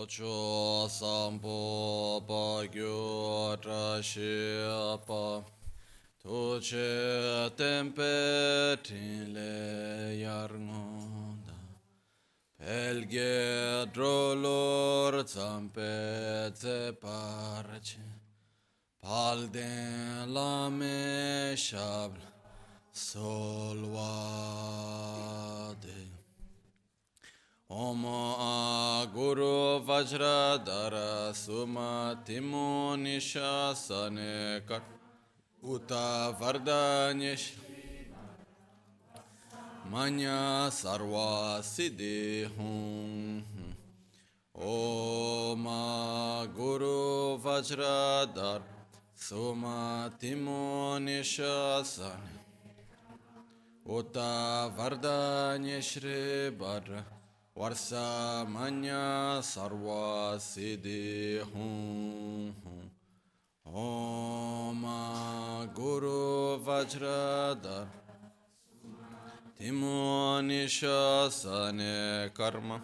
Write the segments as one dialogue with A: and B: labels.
A: Ocho sampo pa gyo tra shi pa Tuce tempe tile yar ngonda Pelge drolor zampe ze parce Palden la me shabla solvade Om Guru Vajradhara Sumatimu Nishasane Kat Uta Vardanyesh Manya Sarva Siddhi Hum Om Guru Vajradhara Sumatimu Nishasane Uta Vardanya Shri Bhadra Varsa Manya Sarva Siddhi Hum Om Guru Vajradhar Timo Nishasane Karma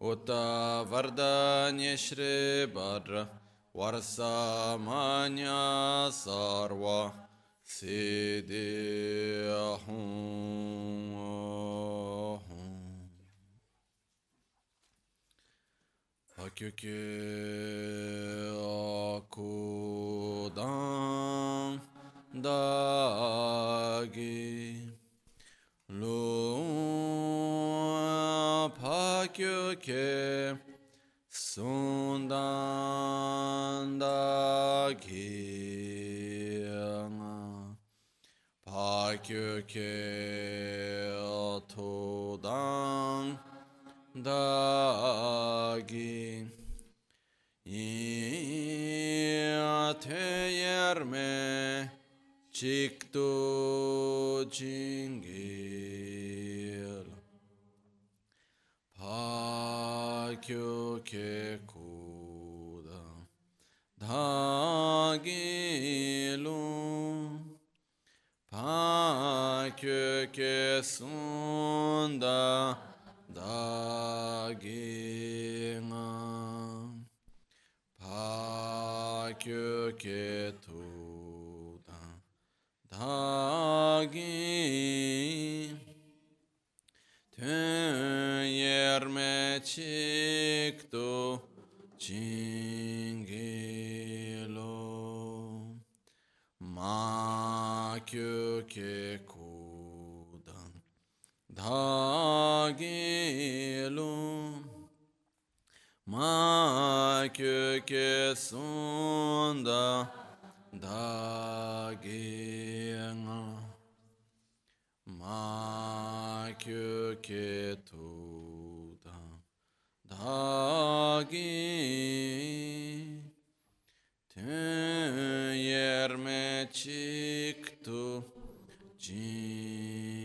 A: Uta Vardanya Shri Bhadra Varsa Manya Hakyuke Akudan Dagi Lu Pakyuke Sundan Dagi Pakyuke Todan Dagi Yateyerme Çiktu Cingil Pakyuke Kuda. Dagilum Pakyuke Sunda. Dagina Pakyuke Tuda Dagi Tünyerme çıktı Cingilo Makyuke Kudan Dagilum Makyuke Sunda Dagina Makyuke Tuda Dagi Tünyerme çıktı Cingilo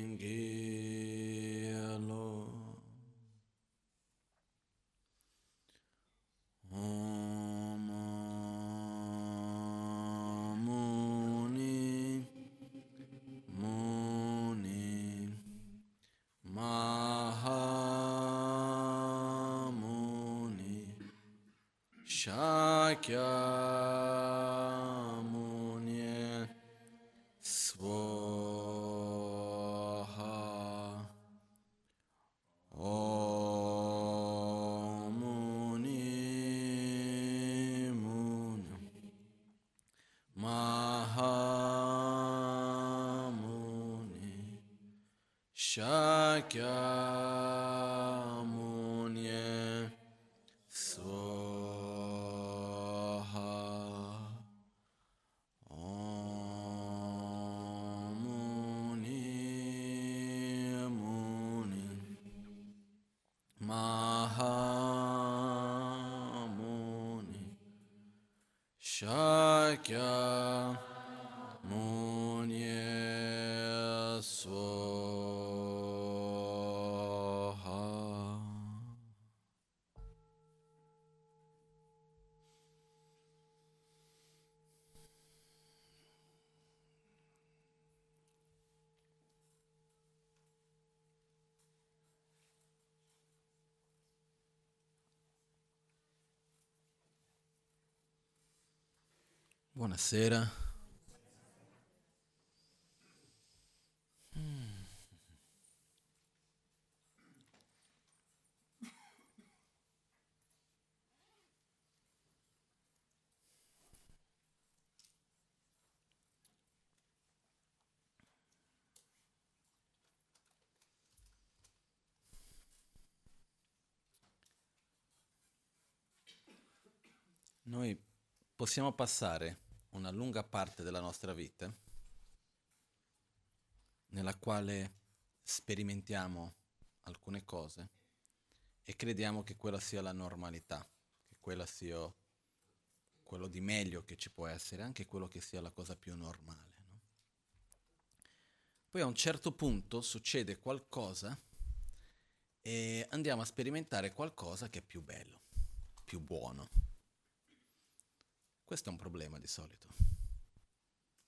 A: Like, Buonasera. Noi possiamo passare una lunga parte della nostra vita nella quale sperimentiamo alcune cose e crediamo che quella sia la normalità, che quella sia quello di meglio che ci può essere, anche quello che sia la cosa più normale. No? Poi a un certo punto succede qualcosa e andiamo a sperimentare qualcosa che è più bello, più buono. Questo è un problema di solito,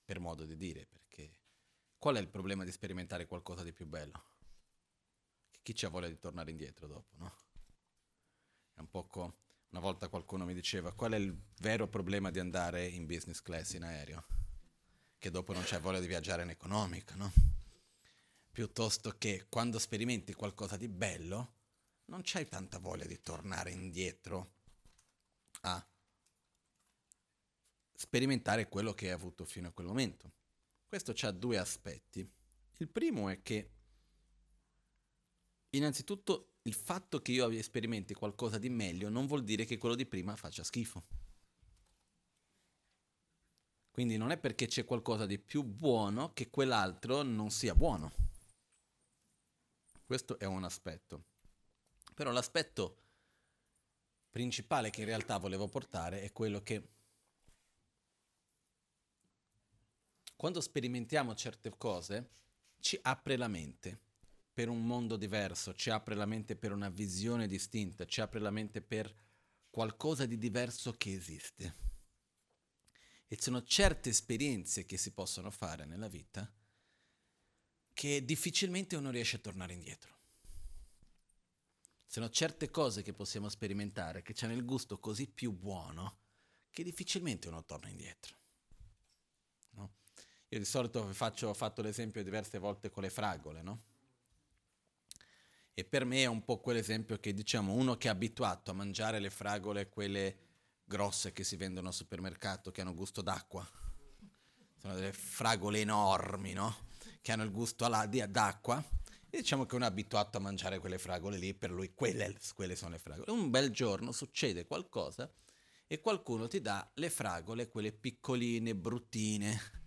A: per modo di dire, perché qual è il problema di sperimentare qualcosa di più bello? Chi c'ha voglia di tornare indietro dopo, no? È un poco... Una volta qualcuno mi diceva qual è il vero problema di andare in business class in aereo? Che dopo non c'è voglia di viaggiare in economica, no? Piuttosto che quando sperimenti qualcosa di bello, non c'hai tanta voglia di tornare indietro a sperimentare quello che hai avuto fino a quel momento. Questo ha due aspetti. Il primo è che innanzitutto il fatto che io sperimenti qualcosa di meglio non vuol dire che quello di prima faccia schifo. Quindi non è perché c'è qualcosa di più buono che quell'altro non sia buono. Questo è un aspetto. Però l'aspetto principale che in realtà volevo portare è quello che quando sperimentiamo certe cose, ci apre la mente per un mondo diverso, ci apre la mente per una visione distinta, ci apre la mente per qualcosa di diverso che esiste. E ci sono certe esperienze che si possono fare nella vita che difficilmente uno riesce a tornare indietro. Sono certe cose che possiamo sperimentare che hanno il gusto così più buono che difficilmente uno torna indietro. Io di solito faccio, ho fatto l'esempio diverse volte con le fragole, no? E per me è un po' quell'esempio che diciamo uno che è abituato a mangiare le fragole, quelle grosse che si vendono al supermercato, che hanno gusto d'acqua. Sono delle fragole enormi, no? Che hanno il gusto d'acqua. E diciamo che uno è abituato a mangiare quelle fragole lì, per lui quelle, quelle sono le fragole. Un bel giorno succede qualcosa e qualcuno ti dà le fragole, quelle piccoline, bruttine,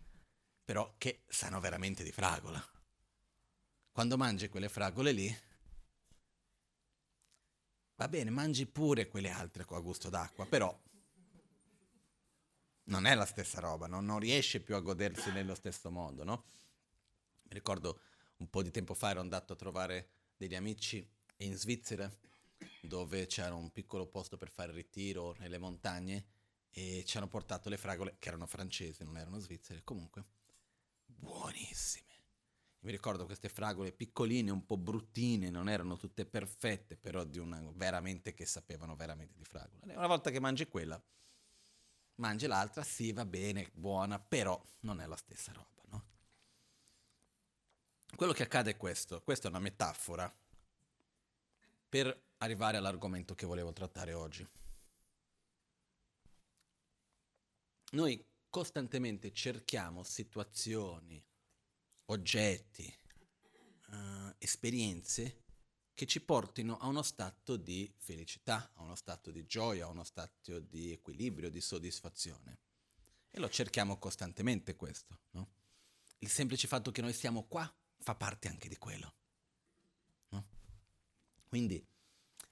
A: però che sanno veramente di fragola. Quando mangi quelle fragole lì, va bene, mangi pure quelle altre con gusto d'acqua, però non è la stessa roba, no? non riesce più a godersi nello stesso modo, no? Mi ricordo un po' di tempo fa ero andato a trovare degli amici in Svizzera dove c'era un piccolo posto per fare ritiro nelle montagne e ci hanno portato le fragole che erano francesi, non erano svizzere, comunque buonissime. Mi ricordo queste fragole piccoline, un po' bruttine, non erano tutte perfette, però di una veramente che sapevano veramente di fragole. Una volta che mangi quella, mangi l'altra, sì, va bene, buona, però non è la stessa roba, no? Quello che accade è questo, questa è una metafora per arrivare all'argomento che volevo trattare oggi. Noi costantemente cerchiamo situazioni, oggetti, uh, esperienze che ci portino a uno stato di felicità, a uno stato di gioia, a uno stato di equilibrio, di soddisfazione. E lo cerchiamo costantemente questo, no? Il semplice fatto che noi siamo qua fa parte anche di quello. No? Quindi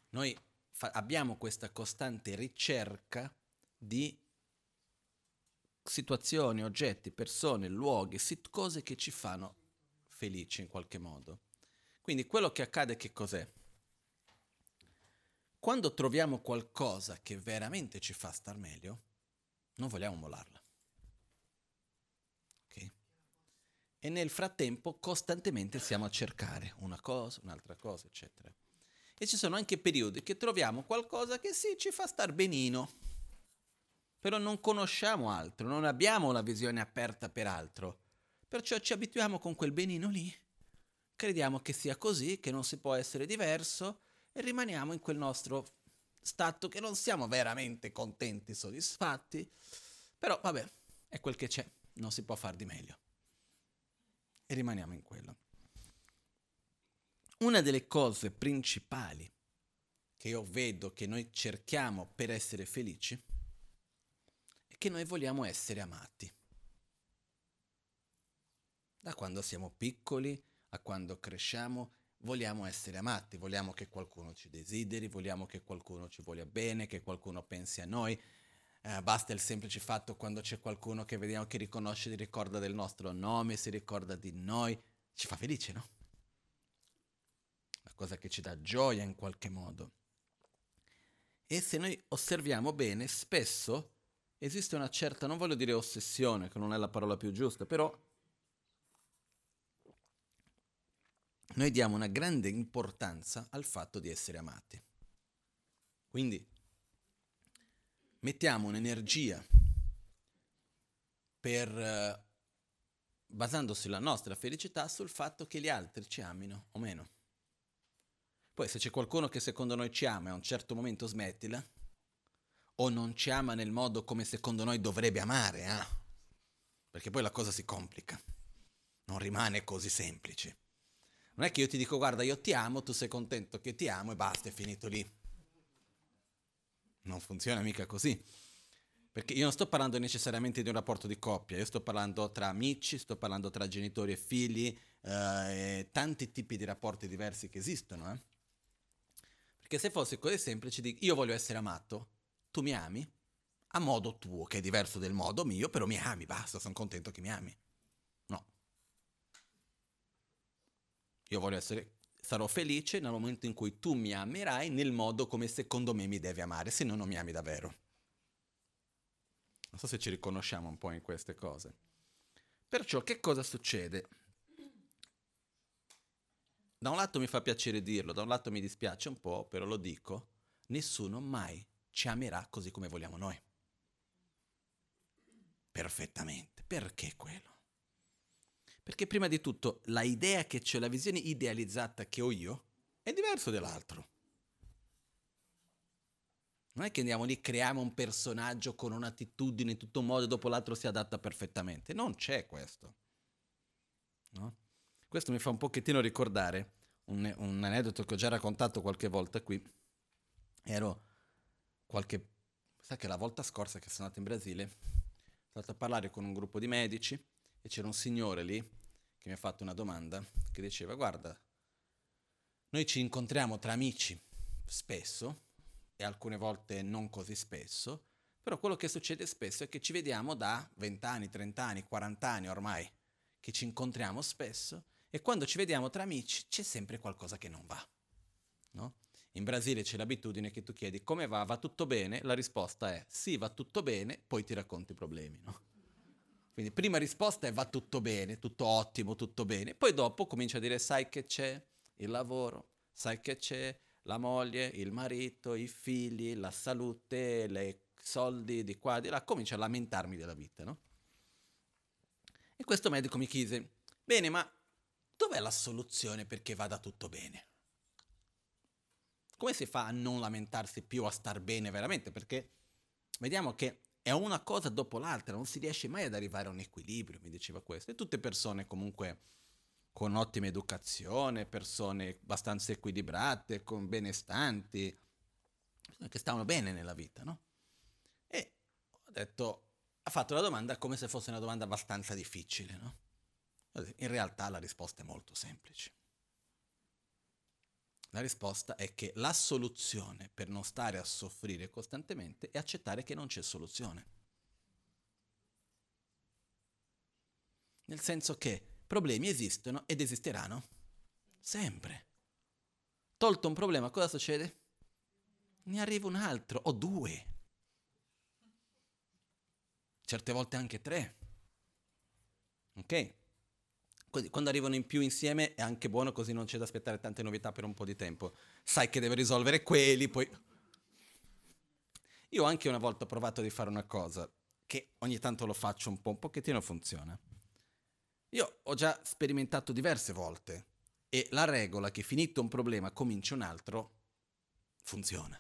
A: noi fa- abbiamo questa costante ricerca di situazioni, oggetti, persone, luoghi, sit- cose che ci fanno felici in qualche modo. Quindi quello che accade che cos'è? Quando troviamo qualcosa che veramente ci fa star meglio, non vogliamo mollarla. Okay? E nel frattempo costantemente siamo a cercare una cosa, un'altra cosa, eccetera. E ci sono anche periodi che troviamo qualcosa che sì, ci fa star benino però non conosciamo altro, non abbiamo la visione aperta per altro. Perciò ci abituiamo con quel benino lì, crediamo che sia così, che non si può essere diverso e rimaniamo in quel nostro stato che non siamo veramente contenti, soddisfatti, però vabbè, è quel che c'è, non si può far di meglio. E rimaniamo in quello. Una delle cose principali che io vedo che noi cerchiamo per essere felici che noi vogliamo essere amati. Da quando siamo piccoli a quando cresciamo vogliamo essere amati, vogliamo che qualcuno ci desideri, vogliamo che qualcuno ci voglia bene, che qualcuno pensi a noi. Eh, basta il semplice fatto quando c'è qualcuno che vediamo che riconosce, ricorda del nostro nome, si ricorda di noi, ci fa felice, no? Una cosa che ci dà gioia in qualche modo. E se noi osserviamo bene, spesso esiste una certa, non voglio dire ossessione, che non è la parola più giusta, però noi diamo una grande importanza al fatto di essere amati. Quindi mettiamo un'energia per, basandosi la nostra felicità sul fatto che gli altri ci amino o meno. Poi se c'è qualcuno che secondo noi ci ama e a un certo momento smettila, o non ci ama nel modo come secondo noi dovrebbe amare, eh? perché poi la cosa si complica, non rimane così semplice. Non è che io ti dico guarda io ti amo, tu sei contento che ti amo e basta, è finito lì. Non funziona mica così. Perché io non sto parlando necessariamente di un rapporto di coppia, io sto parlando tra amici, sto parlando tra genitori e figli, eh, e tanti tipi di rapporti diversi che esistono. Eh? Perché se fosse così semplice, dico, io voglio essere amato, tu mi ami, a modo tuo, che è diverso del modo mio, però mi ami, basta, sono contento che mi ami. No. Io voglio essere, sarò felice nel momento in cui tu mi amerai nel modo come secondo me mi devi amare, se no non mi ami davvero. Non so se ci riconosciamo un po' in queste cose. Perciò che cosa succede? Da un lato mi fa piacere dirlo, da un lato mi dispiace un po', però lo dico, nessuno mai ci amerà così come vogliamo noi. Perfettamente. Perché quello? Perché prima di tutto la idea che c'è, la visione idealizzata che ho io, è diverso dall'altro. Non è che andiamo lì, creiamo un personaggio con un'attitudine in tutto modo e dopo l'altro si adatta perfettamente. Non c'è questo. No? Questo mi fa un pochettino ricordare un, un, aneddoto che ho già raccontato qualche volta qui. Ero qualche... Sa che la volta scorsa che sono andato in Brasile, sono andato a parlare con un gruppo di medici e c'era un signore lì che mi ha fatto una domanda che diceva guarda, noi ci incontriamo tra amici spesso e alcune volte non così spesso, però quello che succede spesso è che ci vediamo da 20 anni, 30 anni, 40 anni ormai, che ci incontriamo spesso e quando ci vediamo tra amici c'è sempre qualcosa che non va. In Brasile c'è l'abitudine che tu chiedi come va, va tutto bene? La risposta è sì, va tutto bene, poi ti racconti i problemi. No? Quindi prima risposta è va tutto bene, tutto ottimo, tutto bene. Poi dopo comincia a dire sai che c'è il lavoro, sai che c'è la moglie, il marito, i figli, la salute, i soldi di qua, di là. Comincia a lamentarmi della vita, no? E questo medico mi chiese, bene, ma dov'è la soluzione perché vada tutto bene? Come si fa a non lamentarsi più, a star bene veramente? Perché vediamo che è una cosa dopo l'altra, non si riesce mai ad arrivare a un equilibrio, mi diceva questo. E tutte persone comunque con ottima educazione, persone abbastanza equilibrate, con benestanti, che stavano bene nella vita, no? E ho detto, ha fatto la domanda come se fosse una domanda abbastanza difficile, no? In realtà la risposta è molto semplice. La risposta è che la soluzione per non stare a soffrire costantemente è accettare che non c'è soluzione. Nel senso che problemi esistono ed esisteranno sempre. Tolto un problema, cosa succede? Ne arriva un altro o due. Certe volte anche tre. Ok? Quando arrivano in più insieme è anche buono così non c'è da aspettare tante novità per un po' di tempo. Sai che deve risolvere quelli, poi... Io anche una volta ho provato di fare una cosa che ogni tanto lo faccio un po', un pochettino funziona. Io ho già sperimentato diverse volte e la regola che finito un problema comincia un altro funziona.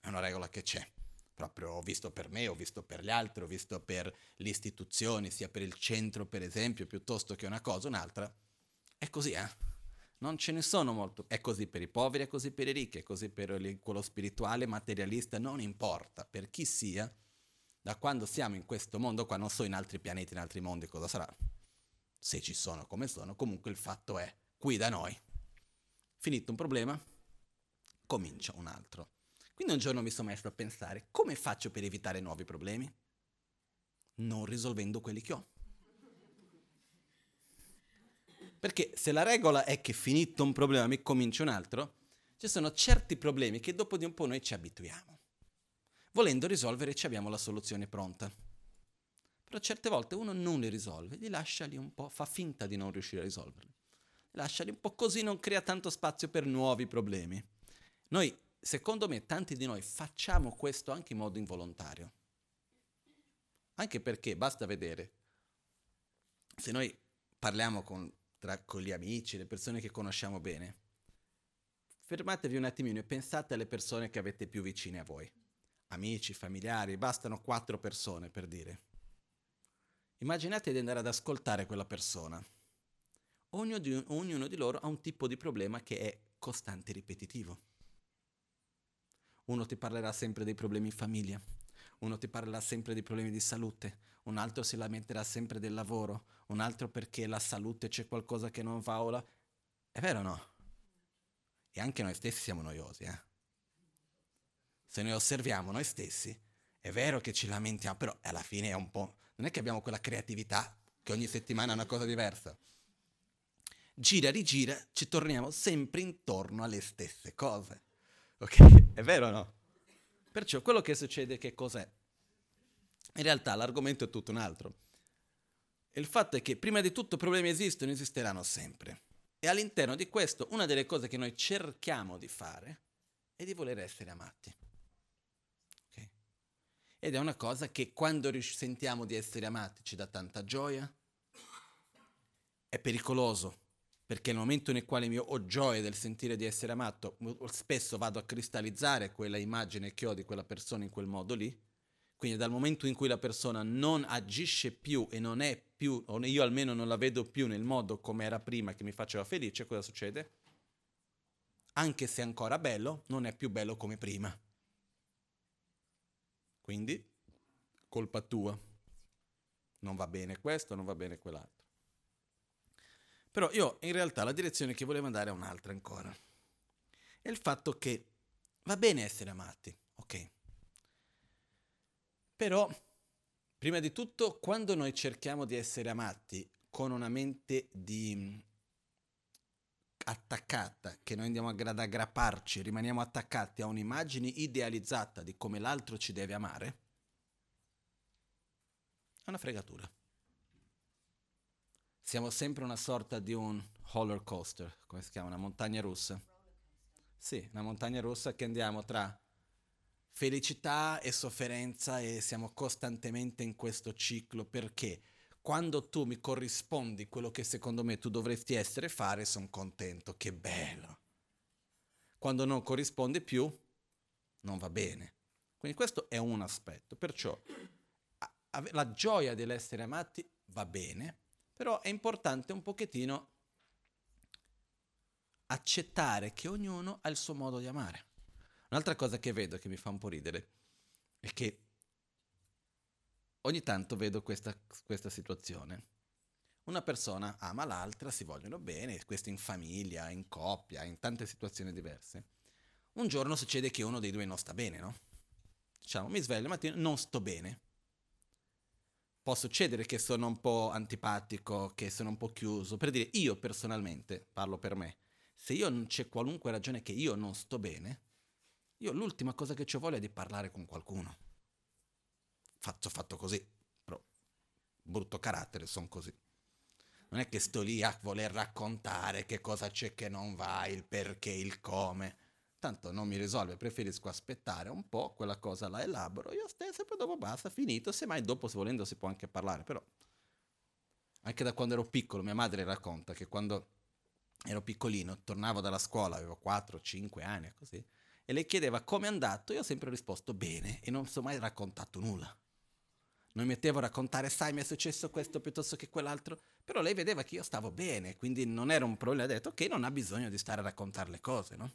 A: È una regola che c'è. Proprio ho visto per me, ho visto per gli altri, ho visto per le istituzioni, sia per il centro per esempio, piuttosto che una cosa o un'altra. È così, eh? Non ce ne sono molto. È così per i poveri, è così per i ricchi, è così per quello spirituale, materialista, non importa, per chi sia, da quando siamo in questo mondo qua, non so in altri pianeti, in altri mondi cosa sarà, se ci sono come sono, comunque il fatto è, qui da noi, finito un problema, comincia un altro. Quindi un giorno mi sono messo a pensare, come faccio per evitare nuovi problemi? Non risolvendo quelli che ho. Perché se la regola è che finito un problema mi comincia un altro, ci sono certi problemi che dopo di un po' noi ci abituiamo. Volendo risolvere ci abbiamo la soluzione pronta. Però certe volte uno non li risolve, li lascia lì un po', fa finta di non riuscire a risolverli. Lascia lì un po' così non crea tanto spazio per nuovi problemi. Noi, secondo me, tanti di noi facciamo questo anche in modo involontario. Anche perché basta vedere, se noi parliamo con tra, con gli amici, le persone che conosciamo bene, fermatevi un attimino e pensate alle persone che avete più vicine a voi. Amici, familiari, bastano quattro persone per dire. Immaginate di andare ad ascoltare quella persona. Ognuno di, ognuno di loro ha un tipo di problema che è costante e ripetitivo. Uno ti parlerà sempre dei problemi in famiglia, uno ti parlerà sempre dei problemi di salute, un altro si lamenterà sempre del lavoro, un altro perché la salute c'è qualcosa che non va ora. È vero o no? E anche noi stessi siamo noiosi, eh? Se noi osserviamo noi stessi, è vero che ci lamentiamo, però alla fine è un po'... Non è che abbiamo quella creatività che ogni settimana è una cosa diversa. Gira, rigira, ci torniamo sempre intorno alle stesse cose. Ok? È vero o no? Perciò quello che succede che cos'è? In realtà l'argomento è tutto un altro. il fatto è che prima di tutto problemi esistono, esisteranno sempre. E all'interno di questo una delle cose che noi cerchiamo di fare è di voler essere amati. Okay? Ed è una cosa che quando sentiamo di essere amati ci dà tanta gioia. È pericoloso perché nel momento nel quale io ho gioia del sentire di essere amato, spesso vado a cristallizzare quella immagine che ho di quella persona in quel modo lì. Quindi dal momento in cui la persona non agisce più e non è più, o io almeno non la vedo più nel modo come era prima che mi faceva felice, cosa succede? Anche se ancora bello, non è più bello come prima. Quindi, colpa tua. Non va bene questo, non va bene quell'altro. Però io in realtà la direzione che volevo andare è un'altra ancora. È il fatto che va bene essere amati, ok? Però, prima di tutto, quando noi cerchiamo di essere amati con una mente di attaccata, che noi andiamo ad aggrapparci, rimaniamo attaccati a un'immagine idealizzata di come l'altro ci deve amare, è una fregatura siamo sempre una sorta di un roller coaster, come si chiama, una montagna russa. Sì, una montagna russa che andiamo tra felicità e sofferenza e siamo costantemente in questo ciclo perché quando tu mi corrispondi quello che secondo me tu dovresti essere fare, sono contento, che bello. Quando non corrisponde più, non va bene. Quindi questo è un aspetto. Perciò la gioia dell'essere amati va bene, però è importante un pochettino accettare che ognuno ha il suo modo di amare. Un'altra cosa che vedo che mi fa un po' ridere è che ogni tanto vedo questa, questa situazione. Una persona ama l'altra, si vogliono bene, questo in famiglia, in coppia, in tante situazioni diverse. Un giorno succede che uno dei due non sta bene, no? Diciamo, mi sveglio la mattina, non sto bene può succedere che sono un po' antipatico, che sono un po' chiuso. Per dire, io personalmente, parlo per me, se io c'è qualunque ragione che io non sto bene, io l'ultima cosa che ho voglia è di parlare con qualcuno. Faccio fatto così, però brutto carattere, sono così. Non è che sto lì a voler raccontare che cosa c'è che non va, il perché, il come. Tanto non mi risolve, preferisco aspettare un po', quella cosa la elaboro io stesso e poi dopo basta, finito, semmai dopo se volendo si può anche parlare, però anche da quando ero piccolo mia madre racconta che quando ero piccolino, tornavo dalla scuola, avevo 4-5 anni così, e lei chiedeva come è andato, io ho sempre risposto bene e non so mai raccontato nulla. Non mi mettevo a raccontare, sai, mi è successo questo piuttosto che quell'altro, però lei vedeva che io stavo bene, quindi non era un problema, ha detto ok, non ha bisogno di stare a raccontare le cose, no?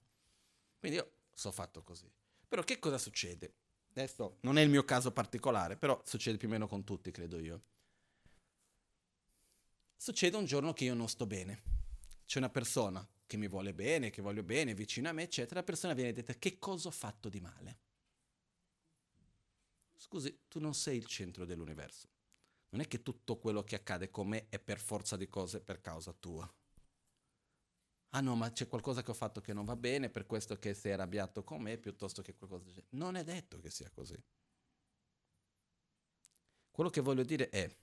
A: Quindi io so fatto così. Però che cosa succede? Adesso non è il mio caso particolare, però succede più o meno con tutti, credo io. Succede un giorno che io non sto bene. C'è una persona che mi vuole bene, che voglio bene, vicino a me, eccetera. La persona viene detta che cosa ho fatto di male? Scusi, tu non sei il centro dell'universo. Non è che tutto quello che accade con me è per forza di cose per causa tua ah no, ma c'è qualcosa che ho fatto che non va bene, per questo che sei arrabbiato con me, piuttosto che qualcosa del. Non è detto che sia così. Quello che voglio dire è,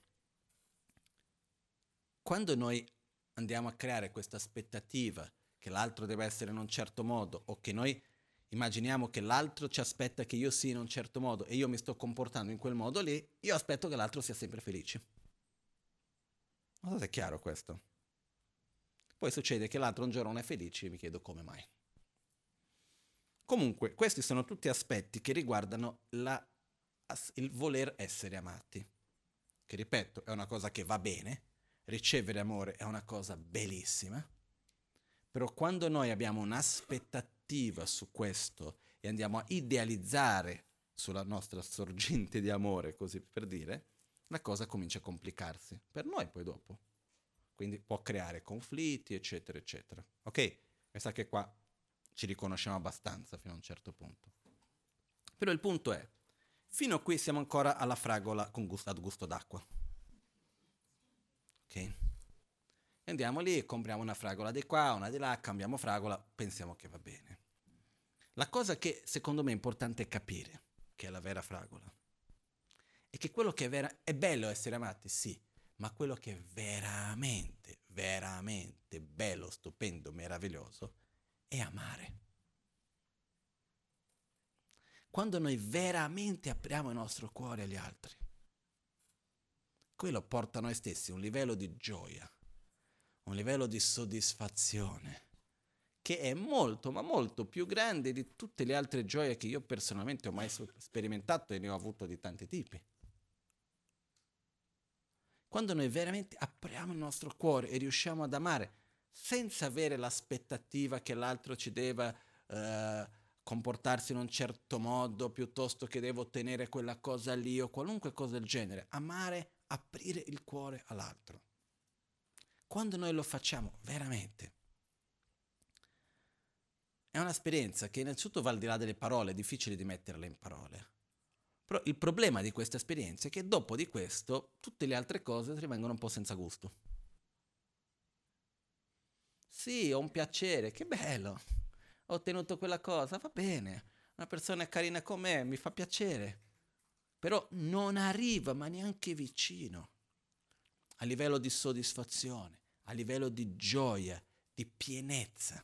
A: quando noi andiamo a creare questa aspettativa che l'altro deve essere in un certo modo o che noi immaginiamo che l'altro ci aspetta che io sia in un certo modo e io mi sto comportando in quel modo lì, io aspetto che l'altro sia sempre felice. Non so se è chiaro questo. Poi succede che l'altro un giorno non è felice e mi chiedo come mai. Comunque, questi sono tutti aspetti che riguardano la, il voler essere amati. Che ripeto, è una cosa che va bene, ricevere amore è una cosa bellissima, però quando noi abbiamo un'aspettativa su questo e andiamo a idealizzare sulla nostra sorgente di amore, così per dire, la cosa comincia a complicarsi, per noi poi dopo quindi può creare conflitti, eccetera, eccetera. Ok? Mi sa che qua ci riconosciamo abbastanza fino a un certo punto. Però il punto è, fino a qui siamo ancora alla fragola con gusto, ad gusto d'acqua. Ok? Andiamo lì, compriamo una fragola di qua, una di là, cambiamo fragola, pensiamo che va bene. La cosa che secondo me è importante capire, che è la vera fragola, è che quello che è, vera, è bello essere amati, sì, ma quello che è veramente, veramente bello, stupendo, meraviglioso è amare. Quando noi veramente apriamo il nostro cuore agli altri, quello porta a noi stessi un livello di gioia, un livello di soddisfazione che è molto, ma molto più grande di tutte le altre gioie che io personalmente ho mai sperimentato e ne ho avuto di tanti tipi. Quando noi veramente apriamo il nostro cuore e riusciamo ad amare senza avere l'aspettativa che l'altro ci debba eh, comportarsi in un certo modo piuttosto che devo ottenere quella cosa lì o qualunque cosa del genere. Amare, aprire il cuore all'altro. Quando noi lo facciamo veramente, è un'esperienza che innanzitutto va al di là delle parole, è difficile di metterle in parole. Però il problema di questa esperienza è che dopo di questo tutte le altre cose rimangono un po' senza gusto. Sì, ho un piacere, che bello. Ho ottenuto quella cosa, va bene. Una persona è carina con me, mi fa piacere. Però non arriva, ma neanche vicino, a livello di soddisfazione, a livello di gioia, di pienezza,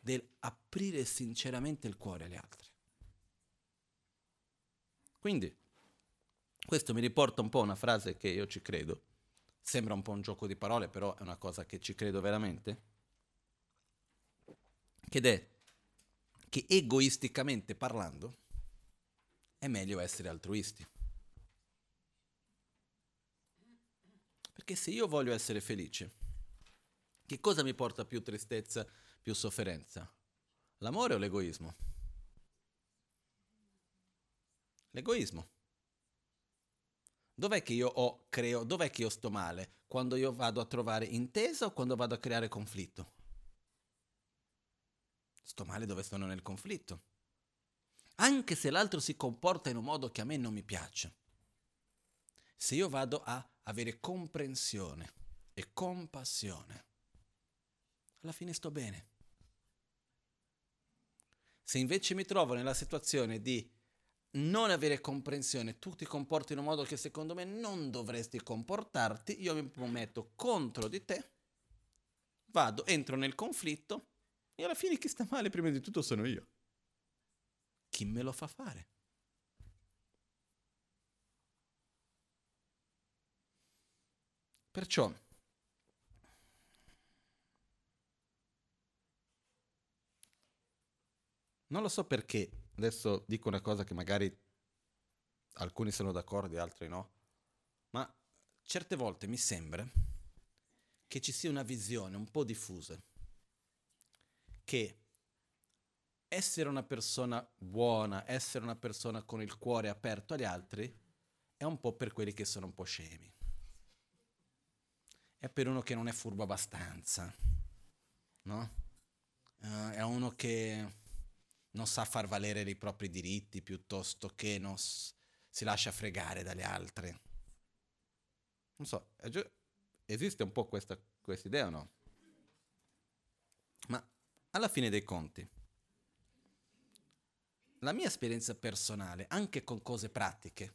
A: del aprire sinceramente il cuore agli altri. Quindi, questo mi riporta un po' a una frase che io ci credo. Sembra un po' un gioco di parole, però è una cosa che ci credo veramente. Ed è che egoisticamente parlando è meglio essere altruisti. Perché se io voglio essere felice, che cosa mi porta più tristezza, più sofferenza? L'amore o l'egoismo? L'egoismo. Dov'è che io ho, creo, dov'è che io sto male? Quando io vado a trovare intesa o quando vado a creare conflitto? Sto male dove sono nel conflitto. Anche se l'altro si comporta in un modo che a me non mi piace. Se io vado a avere comprensione e compassione, alla fine sto bene. Se invece mi trovo nella situazione di non avere comprensione, tu ti comporti in un modo che secondo me non dovresti comportarti, io mi metto contro di te, vado, entro nel conflitto E alla fine chi sta male prima di tutto sono io. Chi me lo fa fare? Perciò non lo so perché, adesso dico una cosa che magari alcuni sono d'accordo e altri no, ma certe volte mi sembra che ci sia una visione un po' diffusa, che essere una persona buona, essere una persona con il cuore aperto agli altri, è un po' per quelli che sono un po' scemi è per uno che non è furbo abbastanza, no? Uh, è uno che non sa far valere i propri diritti piuttosto che non s- si lascia fregare dagli altri. Non so, gi- esiste un po' questa idea o no? Ma alla fine dei conti, la mia esperienza personale, anche con cose pratiche,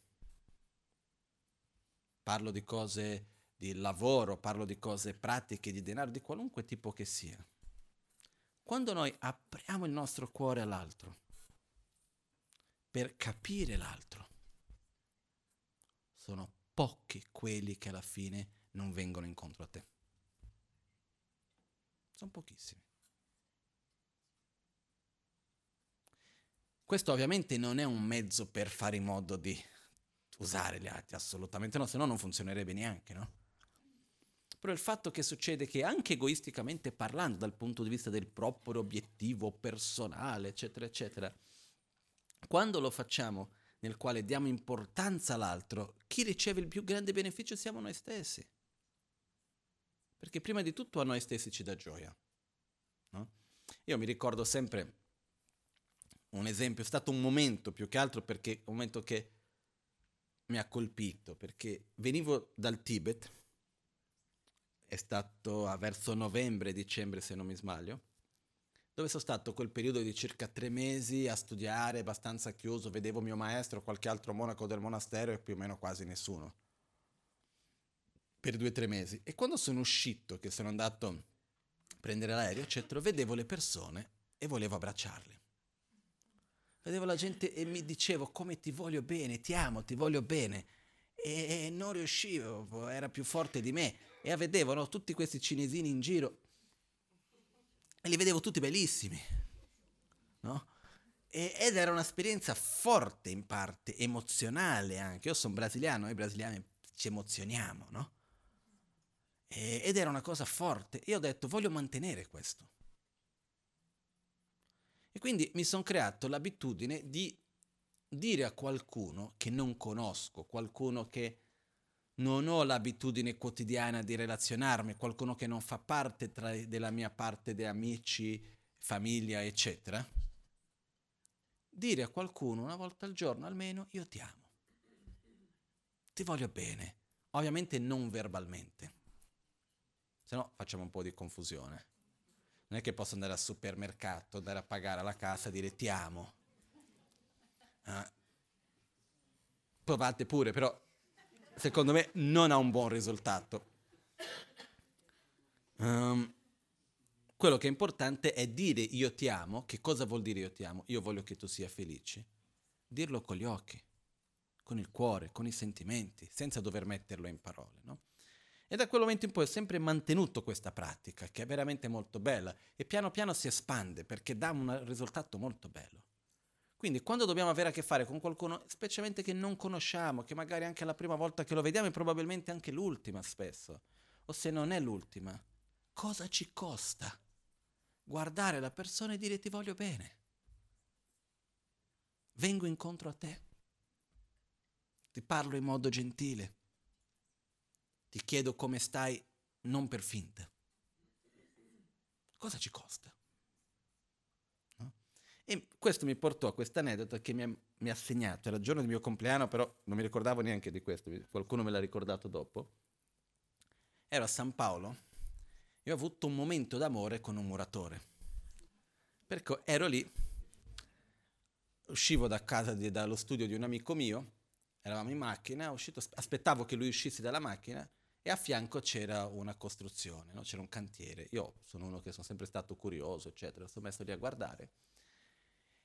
A: parlo di cose di lavoro, parlo di cose pratiche, di denaro, di qualunque tipo che sia. Quando noi apriamo il nostro cuore all'altro per capire l'altro, sono pochi quelli che alla fine non vengono incontro a te. Sono pochissimi. Questo ovviamente non è un mezzo per fare in modo di usare gli altri, assolutamente no, se no non funzionerebbe neanche, no? Però il fatto che succede che anche egoisticamente parlando dal punto di vista del proprio obiettivo personale, eccetera, eccetera, quando lo facciamo nel quale diamo importanza all'altro, chi riceve il più grande beneficio siamo noi stessi. Perché prima di tutto a noi stessi ci dà gioia. No? Io mi ricordo sempre un esempio, è stato un momento più che altro perché un momento che mi ha colpito, perché venivo dal Tibet è stato a verso novembre, dicembre se non mi sbaglio, dove sono stato quel periodo di circa tre mesi a studiare, abbastanza chiuso, vedevo mio maestro, qualche altro monaco del monastero e più o meno quasi nessuno. Per due o tre mesi. E quando sono uscito, che sono andato a prendere l'aereo, eccetera, vedevo le persone e volevo abbracciarle. Vedevo la gente e mi dicevo come ti voglio bene, ti amo, ti voglio bene. E non riuscivo, era più forte di me e vedevo no, tutti questi cinesini in giro e li vedevo tutti bellissimi, no? E, ed era un'esperienza forte in parte, emozionale anche. Io sono brasiliano, noi brasiliani ci emozioniamo, no? E, ed era una cosa forte. Io ho detto, voglio mantenere questo. E quindi mi sono creato l'abitudine di dire a qualcuno che non conosco, qualcuno che non ho l'abitudine quotidiana di relazionarmi, qualcuno che non fa parte tra, della mia parte di amici, famiglia, eccetera, dire a qualcuno una volta al giorno almeno io ti amo, ti voglio bene, ovviamente non verbalmente, se no facciamo un po' di confusione. Non è che posso andare al supermercato, andare a pagare alla casa e dire ti amo. Uh, provate pure, però secondo me non ha un buon risultato. Um, quello che è importante è dire io ti amo. Che cosa vuol dire io ti amo? Io voglio che tu sia felice. Dirlo con gli occhi, con il cuore, con i sentimenti, senza dover metterlo in parole. No? E da quel momento in poi ho sempre mantenuto questa pratica, che è veramente molto bella, e piano piano si espande perché dà un risultato molto bello. Quindi quando dobbiamo avere a che fare con qualcuno, specialmente che non conosciamo, che magari anche la prima volta che lo vediamo è probabilmente anche l'ultima spesso, o se non è l'ultima, cosa ci costa guardare la persona e dire ti voglio bene? Vengo incontro a te, ti parlo in modo gentile, ti chiedo come stai non per finta. Cosa ci costa? E questo mi portò a questo aneddoto che mi ha, mi ha, segnato. Era il giorno del mio compleanno, però non mi ricordavo neanche di questo, qualcuno me l'ha ricordato dopo. Ero a San Paolo e ho avuto un momento d'amore con un muratore. Perché ero lì, uscivo da casa, di, dallo studio di un amico mio, eravamo in macchina, uscito, aspettavo che lui uscisse dalla macchina e a fianco c'era una costruzione, no? c'era un cantiere. Io sono uno che sono sempre stato curioso, eccetera, sono messo lì a guardare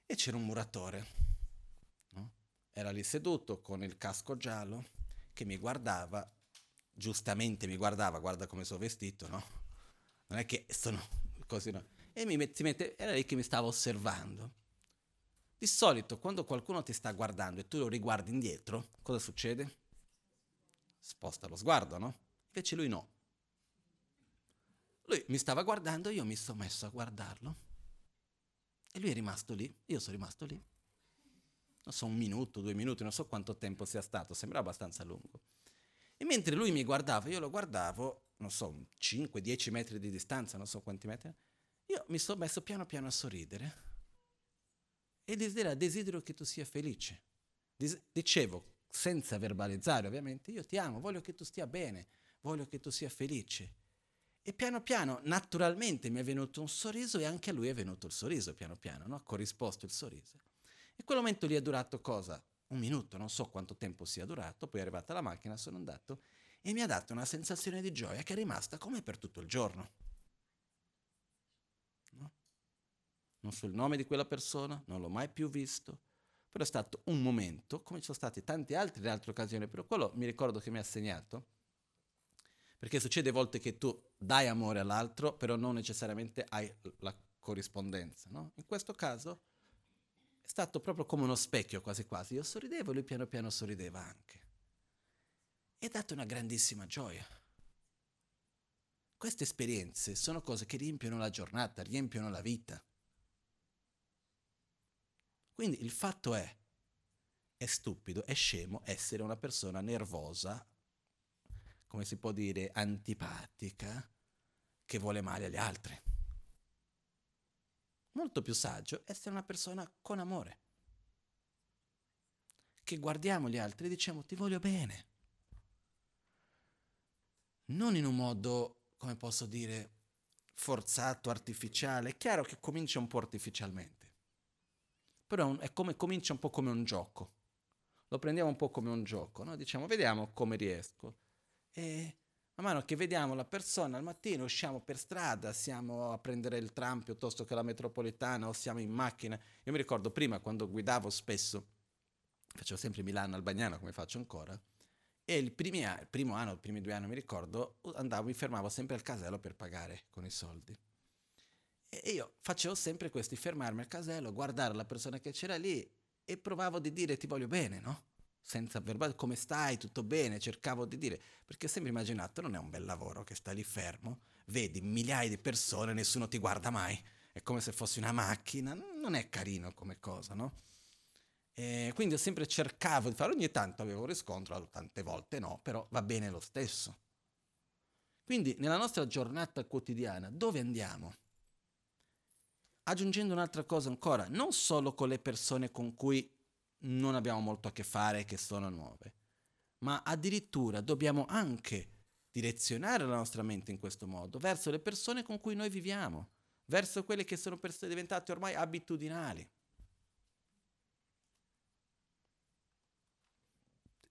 A: e c'era un muratore. No? Era lì seduto con il casco giallo che mi guardava, giustamente mi guardava, guarda come sono vestito, no? Non è che sono così, no? E mi met- mette, era lì che mi stava osservando. Di solito quando qualcuno ti sta guardando e tu lo riguardi indietro, cosa succede? Sposta lo sguardo, no? Invece lui no. Lui mi stava guardando, io mi sono messo a guardarlo. E lui è rimasto lì, io sono rimasto lì. Non so, un minuto, due minuti, non so quanto tempo sia stato, sembra abbastanza lungo. E mentre lui mi guardava, io lo guardavo, non so, 5-10 metri di distanza, non so quanti metri, io mi sono messo piano piano a sorridere e desidera, desidero che tu sia felice. Dicevo, senza verbalizzare ovviamente, io ti amo, voglio che tu stia bene, voglio che tu sia felice. E piano piano, naturalmente, mi è venuto un sorriso e anche a lui è venuto il sorriso, piano piano, no? ha corrisposto il sorriso. E quel momento lì è durato cosa? Un minuto, non so quanto tempo sia durato, poi è arrivata la macchina, sono andato e mi ha dato una sensazione di gioia che è rimasta come per tutto il giorno. No? Non so il nome di quella persona, non l'ho mai più visto, però è stato un momento, come ci sono stati tanti altri in altre occasioni, però quello mi ricordo che mi ha segnato, perché succede a volte che tu dai amore all'altro, però non necessariamente hai la corrispondenza, no? In questo caso è stato proprio come uno specchio quasi quasi, io sorridevo e lui piano piano sorrideva anche. E ha dato una grandissima gioia. Queste esperienze sono cose che riempiono la giornata, riempiono la vita. Quindi il fatto è, è stupido, è scemo essere una persona nervosa, come si può dire, antipatica, che vuole male agli altri. Molto più saggio essere una persona con amore, che guardiamo gli altri e diciamo ti voglio bene. Non in un modo, come posso dire, forzato, artificiale. È chiaro che comincia un po' artificialmente però è come, comincia un po' come un gioco. Lo prendiamo un po' come un gioco, no? Diciamo, vediamo come riesco. E man mano che vediamo la persona, al mattino usciamo per strada, siamo a prendere il tram piuttosto che la metropolitana o siamo in macchina. Io mi ricordo prima quando guidavo spesso, facevo sempre Milano al Bagnano come faccio ancora, e il, primi, il primo anno, i primi due anni mi ricordo, andavo, mi fermavo sempre al casello per pagare con i soldi. E io facevo sempre questo, fermarmi al casello, guardare la persona che c'era lì e provavo di dire ti voglio bene, no? Senza verbale, come stai, tutto bene, cercavo di dire, perché ho sempre immaginato non è un bel lavoro che stai lì fermo, vedi migliaia di persone, nessuno ti guarda mai, è come se fossi una macchina, non è carino come cosa, no? E quindi ho sempre cercavo di fare, ogni tanto avevo riscontro, tante volte no, però va bene lo stesso. Quindi nella nostra giornata quotidiana, dove andiamo? aggiungendo un'altra cosa ancora, non solo con le persone con cui non abbiamo molto a che fare, che sono nuove, ma addirittura dobbiamo anche direzionare la nostra mente in questo modo, verso le persone con cui noi viviamo, verso quelle che sono persone diventate ormai abitudinali.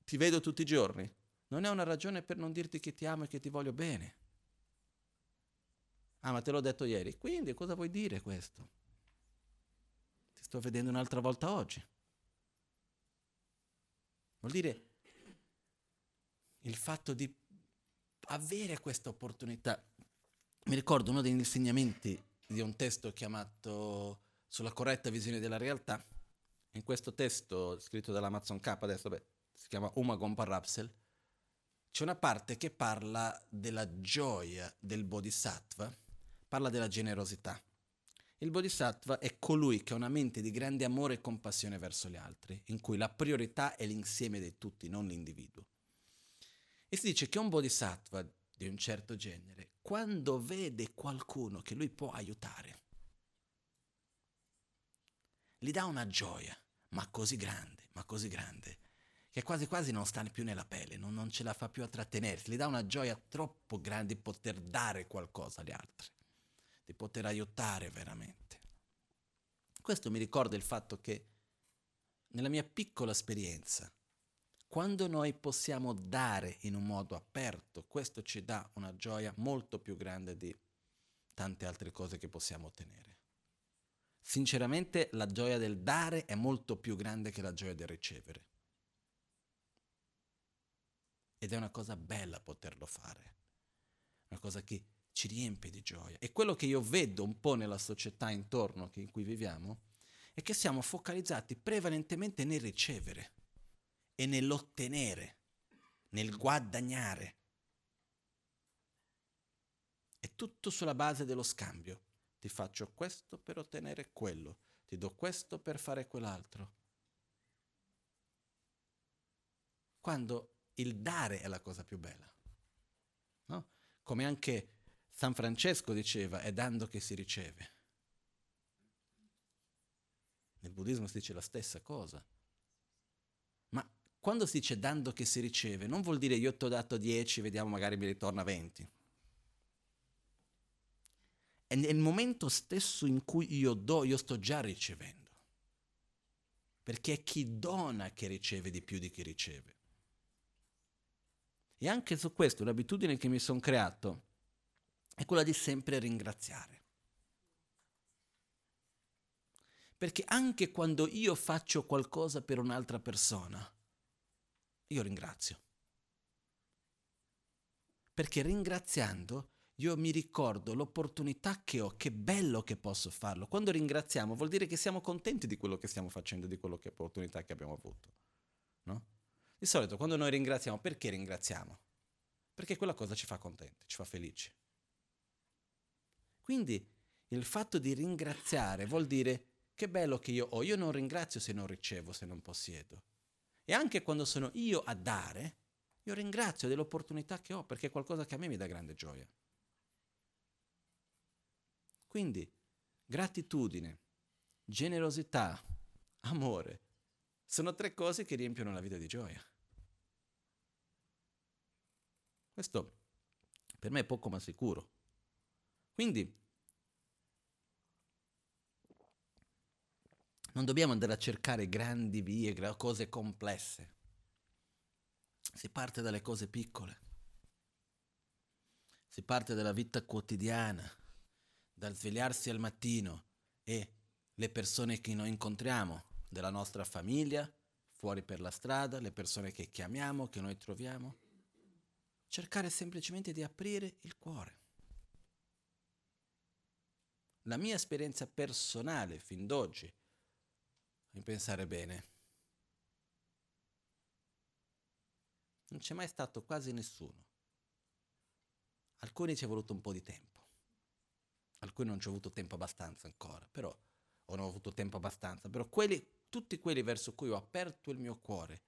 A: Ti vedo tutti i giorni, non è una ragione per non dirti che ti amo e che ti voglio bene. Ah, ma te l'ho detto ieri. Quindi cosa vuoi dire questo? Ti sto vedendo un'altra volta oggi. Vuol dire il fatto di avere questa opportunità. Mi ricordo uno degli insegnamenti di un testo chiamato Sulla corretta visione della realtà. In questo testo, scritto dall'Amazon K, adesso beh, si chiama Uma Gompa Rapsel, c'è una parte che parla della gioia del Bodhisattva parla della generosità. Il Bodhisattva è colui che ha una mente di grande amore e compassione verso gli altri, in cui la priorità è l'insieme di tutti, non l'individuo. E si dice che un Bodhisattva di un certo genere, quando vede qualcuno che lui può aiutare, gli dà una gioia, ma così grande, ma così grande, che quasi quasi non sta più nella pelle, non, non ce la fa più a trattenersi, gli dà una gioia troppo grande di poter dare qualcosa agli altri di poter aiutare veramente. Questo mi ricorda il fatto che nella mia piccola esperienza, Quando noi possiamo dare in un modo aperto, questo ci dà una gioia molto più grande di tante altre cose che possiamo ottenere. Sinceramente la gioia del dare è molto più grande che la gioia del ricevere. Ed è una cosa bella poterlo fare, una cosa che ci riempie di gioia. E quello che io vedo un po' nella società intorno in cui viviamo è che siamo focalizzati prevalentemente nel ricevere e nell'ottenere, nel guadagnare. È tutto sulla base dello scambio. Ti faccio questo per ottenere quello, ti do questo per fare quell'altro. Quando il dare è la cosa più bella. No? Come anche San Francesco diceva, è dando che si riceve. Nel buddismo si dice la stessa cosa. Ma quando si dice dando che si riceve, non vuol dire io ti ho dato 10, vediamo magari mi ritorna 20. È nel momento stesso in cui io do, io sto già ricevendo. Perché è chi dona che riceve di più di chi riceve. E anche su questo l'abitudine che mi sono creato è quella di sempre ringraziare. Perché anche quando io faccio qualcosa per un'altra persona, io ringrazio. Perché ringraziando io mi ricordo l'opportunità che ho, che bello che posso farlo. Quando ringraziamo vuol dire che siamo contenti di quello che stiamo facendo, di quello che opportunità che abbiamo avuto. No? Di solito quando noi ringraziamo, perché ringraziamo? Perché quella cosa ci fa contenti, ci fa felici. Quindi il fatto di ringraziare vuol dire che bello che io ho, io non ringrazio se non ricevo, se non possiedo. E anche quando sono io a dare, io ringrazio dell'opportunità che ho perché è qualcosa che a me mi dà grande gioia. Quindi gratitudine, generosità, amore, sono tre cose che riempiono la vita di gioia. Questo per me è poco ma sicuro. Quindi non dobbiamo andare a cercare grandi vie, cose complesse. Si parte dalle cose piccole. Si parte dalla vita quotidiana, dal svegliarsi al mattino e le persone che noi incontriamo, della nostra famiglia, fuori per la strada, le persone che chiamiamo, che noi troviamo cercare semplicemente di aprire il cuore. La mia esperienza personale fin d'oggi, in pensare bene, non c'è mai stato quasi nessuno. Alcuni ci è voluto un po' di tempo, alcuni non ci ho avuto tempo abbastanza ancora, però, o non ho avuto tempo abbastanza, però quelli, tutti quelli verso cui ho aperto il mio cuore,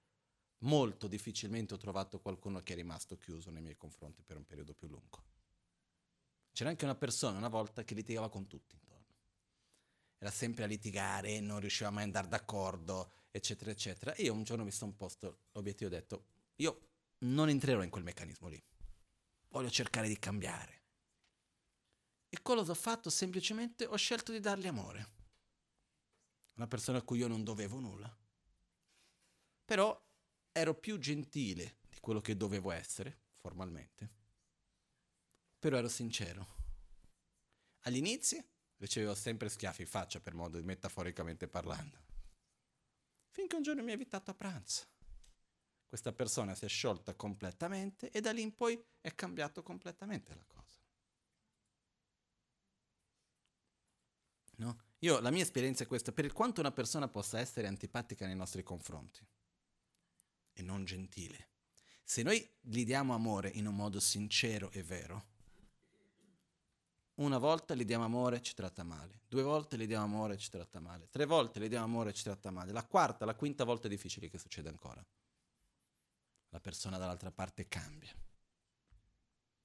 A: molto difficilmente ho trovato qualcuno che è rimasto chiuso nei miei confronti per un periodo più lungo. C'era anche una persona una volta che litigava con tutti intorno. Era sempre a litigare, non riusciva mai ad andare d'accordo, eccetera, eccetera. E io un giorno mi sono posto l'obiettivo e ho detto, io non entrerò in quel meccanismo lì. Voglio cercare di cambiare. E cosa ho fatto? Semplicemente ho scelto di dargli amore. Una persona a cui io non dovevo nulla. Però ero più gentile di quello che dovevo essere, formalmente, però ero sincero. Agli inizi ricevevo sempre schiaffi in faccia, per modo metaforicamente parlando. Finché un giorno mi ha invitato a pranzo. Questa persona si è sciolta completamente e da lì in poi è cambiato completamente la cosa. No? Io, la mia esperienza è questa, per quanto una persona possa essere antipatica nei nostri confronti, e non gentile. Se noi gli diamo amore in un modo sincero e vero, una volta gli diamo amore, ci tratta male. Due volte gli diamo amore, ci tratta male. Tre volte gli diamo amore, ci tratta male. La quarta, la quinta volta è difficile che succeda ancora. La persona dall'altra parte cambia.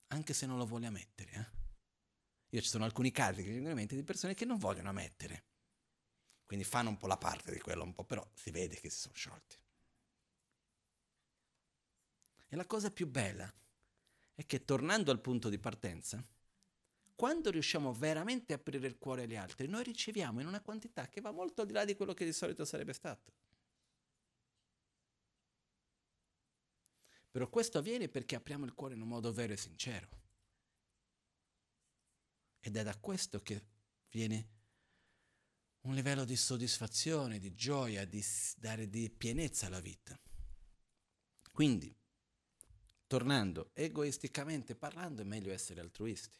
A: Anche se non lo vuole ammettere. Eh? Io ci sono alcuni casi che vengono in mente di persone che non vogliono ammettere. Quindi fanno un po' la parte di quello, un po', però si vede che si sono sciolti. E la cosa più bella è che tornando al punto di partenza, quando riusciamo veramente a aprire il cuore agli altri, noi riceviamo in una quantità che va molto al di là di quello che di solito sarebbe stato. Però questo avviene perché apriamo il cuore in un modo vero e sincero. Ed è da questo che viene un livello di soddisfazione, di gioia, di dare di pienezza alla vita. Quindi, tornando, egoisticamente parlando è meglio essere altruisti.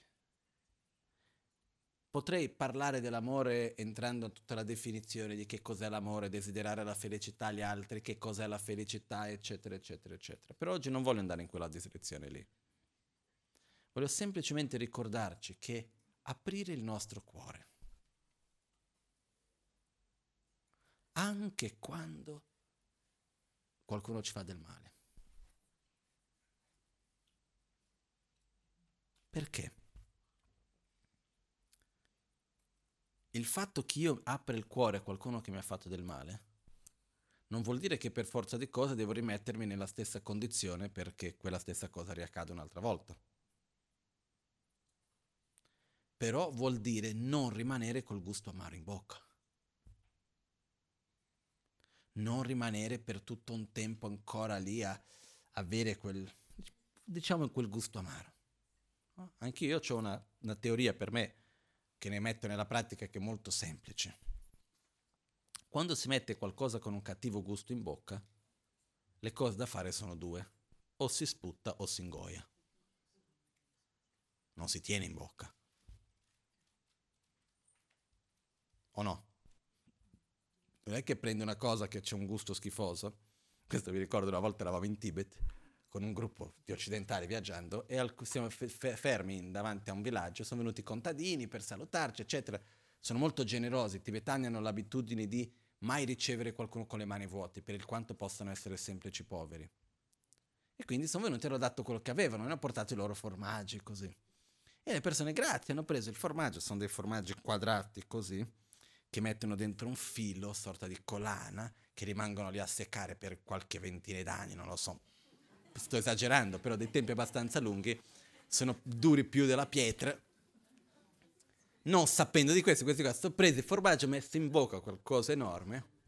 A: Potrei parlare dell'amore entrando in tutta la definizione di che cos'è l'amore, desiderare la felicità agli altri, che cos'è la felicità, eccetera, eccetera, eccetera. Però oggi non voglio andare in quella direzione lì. Voglio semplicemente ricordarci che aprire il nostro cuore, anche quando qualcuno ci fa del male. Perché? Il fatto che io apra il cuore a qualcuno che mi ha fatto del male non vuol dire che per forza di cose devo rimettermi nella stessa condizione perché quella stessa cosa riaccade un'altra volta. Però vuol dire non rimanere col gusto amaro in bocca. Non rimanere per tutto un tempo ancora lì a avere quel, diciamo, quel gusto amaro. Anche io ho una, una teoria per me che ne metto nella pratica che è molto semplice. Quando si mette qualcosa con un cattivo gusto in bocca, le cose da fare sono due, o si sputta o si ingoia. Non si tiene in bocca. O no? Non è che prende una cosa che c'è un gusto schifoso. Questo vi ricordo una volta eravamo in Tibet con un gruppo di occidentali viaggiando e al, siamo f- fermi davanti a un villaggio, sono venuti contadini per salutarci, eccetera. Sono molto generosi, i tibetani hanno l'abitudine di mai ricevere qualcuno con le mani vuote, per il quanto possano essere semplici poveri. E quindi sono venuti e hanno dato quello che avevano, e hanno portato i loro formaggi così. E le persone grazie hanno preso il formaggio, sono dei formaggi quadrati così, che mettono dentro un filo, sorta di colana, che rimangono lì a seccare per qualche ventina d'anni, non lo so, sto esagerando, però dei tempi abbastanza lunghi, sono duri più della pietra. Non sapendo di questo, questi qua sono presi il formaggio, messo in bocca qualcosa enorme.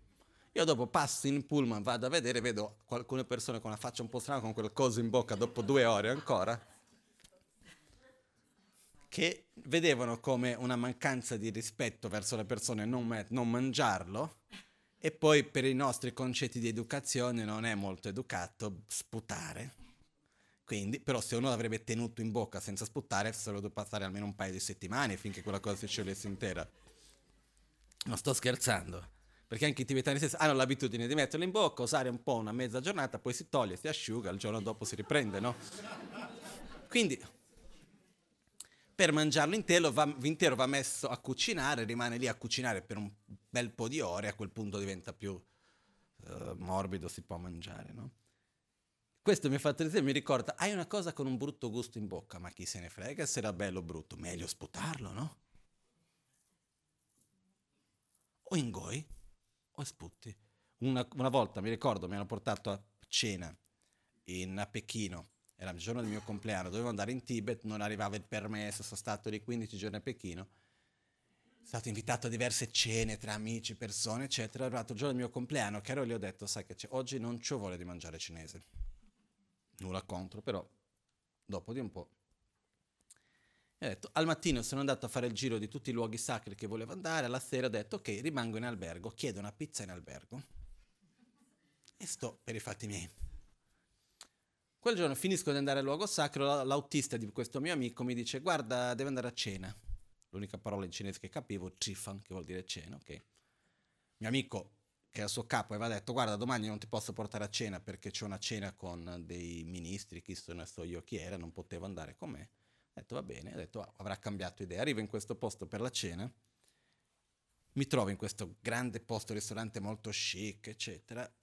A: Io dopo passo in pullman, vado a vedere, vedo alcune persone con una faccia un po' strana, con quel coso in bocca dopo due ore ancora, che vedevano come una mancanza di rispetto verso le persone non, non mangiarlo e poi per i nostri concetti di educazione non è molto educato sputare. Quindi, però se uno l'avrebbe tenuto in bocca senza sputare, sarebbe dovuto passare almeno un paio di settimane finché quella cosa si sciogliesse intera. Non sto scherzando. Perché anche i tibetani stessi hanno l'abitudine di metterlo in bocca, usare un po' una mezza giornata, poi si toglie, si asciuga, il giorno dopo si riprende, no? Quindi per mangiarlo intero va, intero va messo a cucinare, rimane lì a cucinare per un bel po' di ore, a quel punto diventa più uh, morbido, si può mangiare, no? Questo mi ha fatto esempio, mi ricorda, hai una cosa con un brutto gusto in bocca, ma chi se ne frega se era bello o brutto, meglio sputarlo, no? O ingoi o sputti. Una, una volta, mi ricordo, mi hanno portato a cena in, a Pechino era il giorno del mio compleanno, dovevo andare in Tibet, non arrivava il permesso, sono stato lì 15 giorni a Pechino. Sono stato invitato a diverse cene tra amici, persone, eccetera. È arrivato il giorno del mio compleanno, che ero lì ho detto, sai che c'è, oggi non c'ho voglia di mangiare cinese. Nulla contro, però dopo di un po'. E ho detto, al mattino sono andato a fare il giro di tutti i luoghi sacri che volevo andare, alla sera ho detto, ok, rimango in albergo, chiedo una pizza in albergo e sto per i fatti miei. Quel giorno finisco di andare al luogo sacro, l'autista di questo mio amico mi dice guarda, deve andare a cena. L'unica parola in cinese che capivo, chifan, che vuol dire cena, ok? Mio amico, che è il suo capo, aveva detto guarda, domani non ti posso portare a cena perché c'è una cena con dei ministri, chi sono so io chi era, non potevo andare con me. Ho detto va bene, ho detto ah, avrà cambiato idea. Arrivo in questo posto per la cena, mi trovo in questo grande posto, ristorante molto chic, eccetera,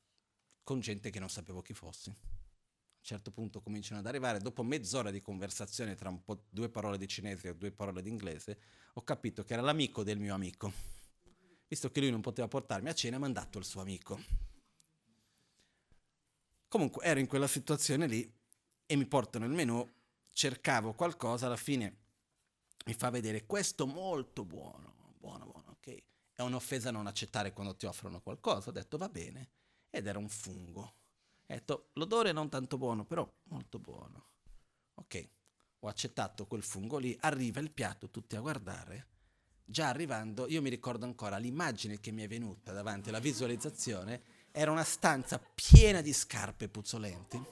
A: con gente che non sapevo chi fossi un certo punto cominciano ad arrivare, dopo mezz'ora di conversazione tra due parole di cinese e due parole di inglese, ho capito che era l'amico del mio amico. Visto che lui non poteva portarmi a cena, ha mandato il suo amico. Comunque ero in quella situazione lì e mi portano il menù, cercavo qualcosa, alla fine mi fa vedere questo molto buono, buono, buono, ok? È un'offesa non accettare quando ti offrono qualcosa, ho detto va bene, ed era un fungo Ho detto, l'odore non tanto buono, però molto buono. Ok, ho accettato quel fungo lì, arriva il piatto, tutti a guardare. Già arrivando, io mi ricordo ancora l'immagine che mi è venuta davanti alla visualizzazione, era una stanza piena di scarpe puzzolenti.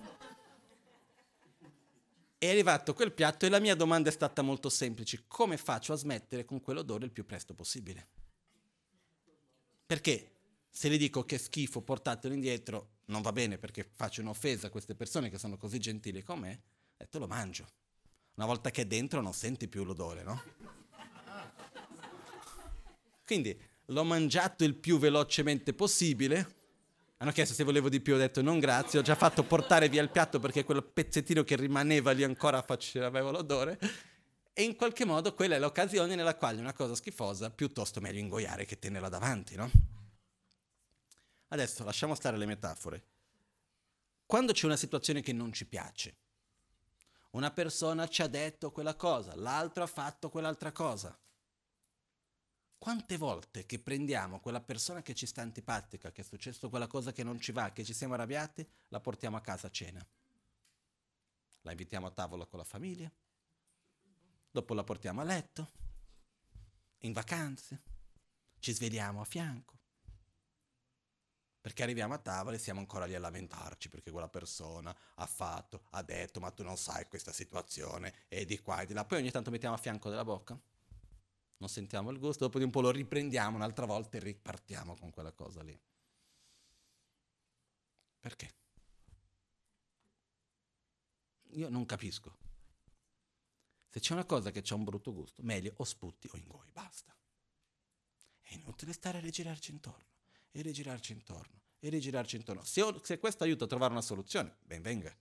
A: È arrivato quel piatto e la mia domanda è stata molto semplice, come faccio a smettere con quell'odore il più presto possibile? Perché se le dico che schifo, portatelo indietro, non va bene perché faccio un'offesa a queste persone che sono così gentili con me, ho detto lo mangio. Una volta che è dentro non senti più l'odore, no? Quindi l'ho mangiato il più velocemente possibile. Hanno chiesto se volevo di più, ho detto non grazie, ho già fatto portare via il piatto perché quel pezzettino che rimaneva lì ancora aveva l'odore. E in qualche modo quella è l'occasione nella quale una cosa schifosa piuttosto meglio ingoiare che tenerla davanti, no? Adesso lasciamo stare le metafore. Quando c'è una situazione che non ci piace, una persona ci ha detto quella cosa, l'altro ha fatto quell'altra cosa. Quante volte che prendiamo quella persona che ci sta antipatica, che è successo quella cosa che non ci va, che ci siamo arrabbiati, la portiamo a casa a cena. La invitiamo a tavola con la famiglia, dopo la portiamo a letto, in vacanze, ci svegliamo a fianco, perché arriviamo a tavola e siamo ancora lì a lamentarci perché quella persona ha fatto, ha detto, ma tu non sai questa situazione, e di qua e di là. Poi ogni tanto mettiamo a fianco della bocca, non sentiamo il gusto, dopo di un po' lo riprendiamo un'altra volta e ripartiamo con quella cosa lì. Perché? Io non capisco. Se c'è una cosa che ha un brutto gusto, meglio o sputti o ingoi, basta. È inutile stare a rigirarci intorno e rigirarci intorno e rigirarci intorno. Se, se questo aiuta a trovare una soluzione, ben venga.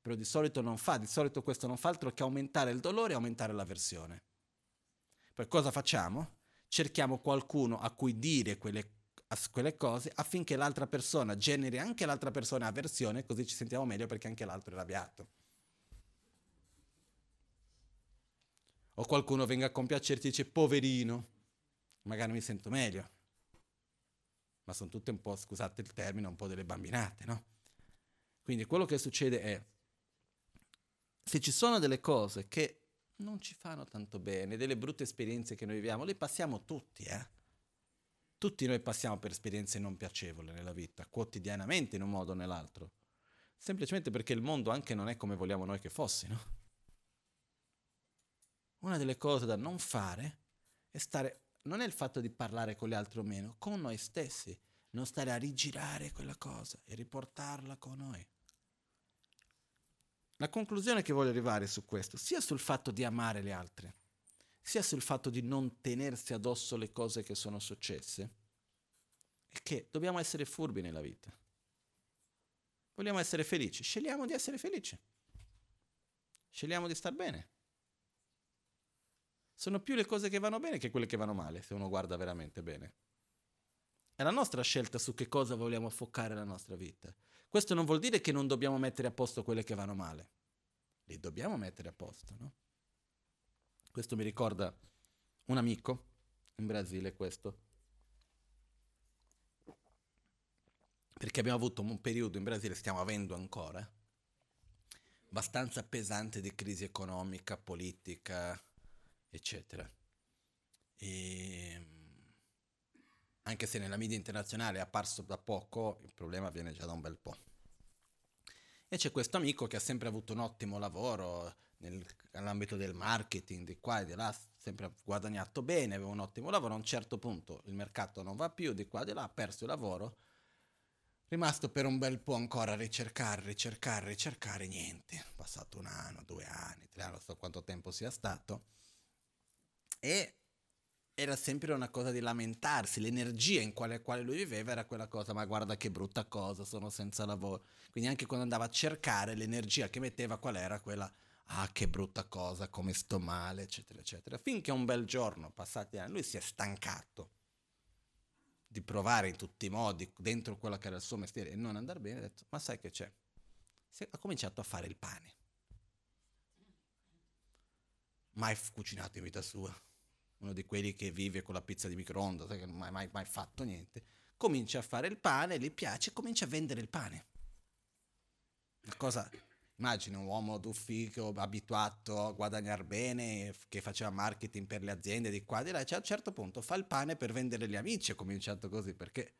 A: Però di solito non fa, di solito questo non fa altro che aumentare il dolore e aumentare l'avversione. Per cosa facciamo? Cerchiamo qualcuno a cui dire quelle, quelle cose affinché l'altra persona generi anche l'altra persona avversione, così ci sentiamo meglio perché anche l'altro è arrabbiato. O qualcuno venga a compiacerti e dice poverino, magari mi sento meglio ma sono tutte un po', scusate il termine, un po' delle bambinate, no? Quindi quello che succede è, se ci sono delle cose che non ci fanno tanto bene, delle brutte esperienze che noi viviamo, le passiamo tutti, eh? Tutti noi passiamo per esperienze non piacevoli nella vita, quotidianamente in un modo o nell'altro, semplicemente perché il mondo anche non è come vogliamo noi che fosse, no? Una delle cose da non fare è stare non è il fatto di parlare con gli altri o meno, con noi stessi, non stare a rigirare quella cosa e riportarla con noi. La conclusione che voglio arrivare su questo, sia sul fatto di amare gli altri, sia sul fatto di non tenersi addosso le cose che sono successe, è che dobbiamo essere furbi nella vita. Vogliamo essere felici, scegliamo di essere felici. Scegliamo di star bene sono più le cose che vanno bene che quelle che vanno male, se uno guarda veramente bene. È la nostra scelta su che cosa vogliamo affocare la nostra vita. Questo non vuol dire che non dobbiamo mettere a posto quelle che vanno male. Le dobbiamo mettere a posto, no? Questo mi ricorda un amico in Brasile, questo. Perché abbiamo avuto un periodo in Brasile, stiamo avendo ancora, abbastanza pesante di crisi economica, politica, eccetera. E, anche se nella media internazionale è apparso da poco, il problema viene già da un bel po'. E c'è questo amico che ha sempre avuto un ottimo lavoro nel, nell'ambito del marketing, di qua e di là, sempre guadagnato bene, aveva un ottimo lavoro, a un certo punto il mercato non va più, di qua e di là, ha perso il lavoro, rimasto per un bel po' ancora a ricercare, ricercare, ricercare, niente, passato un anno, due anni, tre anni, non so quanto tempo sia stato, e era sempre una cosa di lamentarsi, l'energia in quale, quale lui viveva era quella cosa, ma guarda che brutta cosa, sono senza lavoro. Quindi anche quando andava a cercare l'energia che metteva, qual era quella, ah che brutta cosa, come sto male, eccetera, eccetera. Finché un bel giorno, passati anni, lui si è stancato di provare in tutti i modi, dentro quello che era il suo mestiere, e non andare bene, ha detto, ma sai che c'è? Si ha cominciato a fare il pane. Mai cucinato in vita sua uno di quelli che vive con la pizza di microonde, che non ha mai, mai, fatto niente, comincia a fare il pane, gli piace, comincia a vendere il pane. Una cosa, immagina un uomo d'ufficio abituato a guadagnare bene, che faceva marketing per le aziende di qua e di là, cioè a un certo punto fa il pane per vendere agli amici, ha cominciato così perché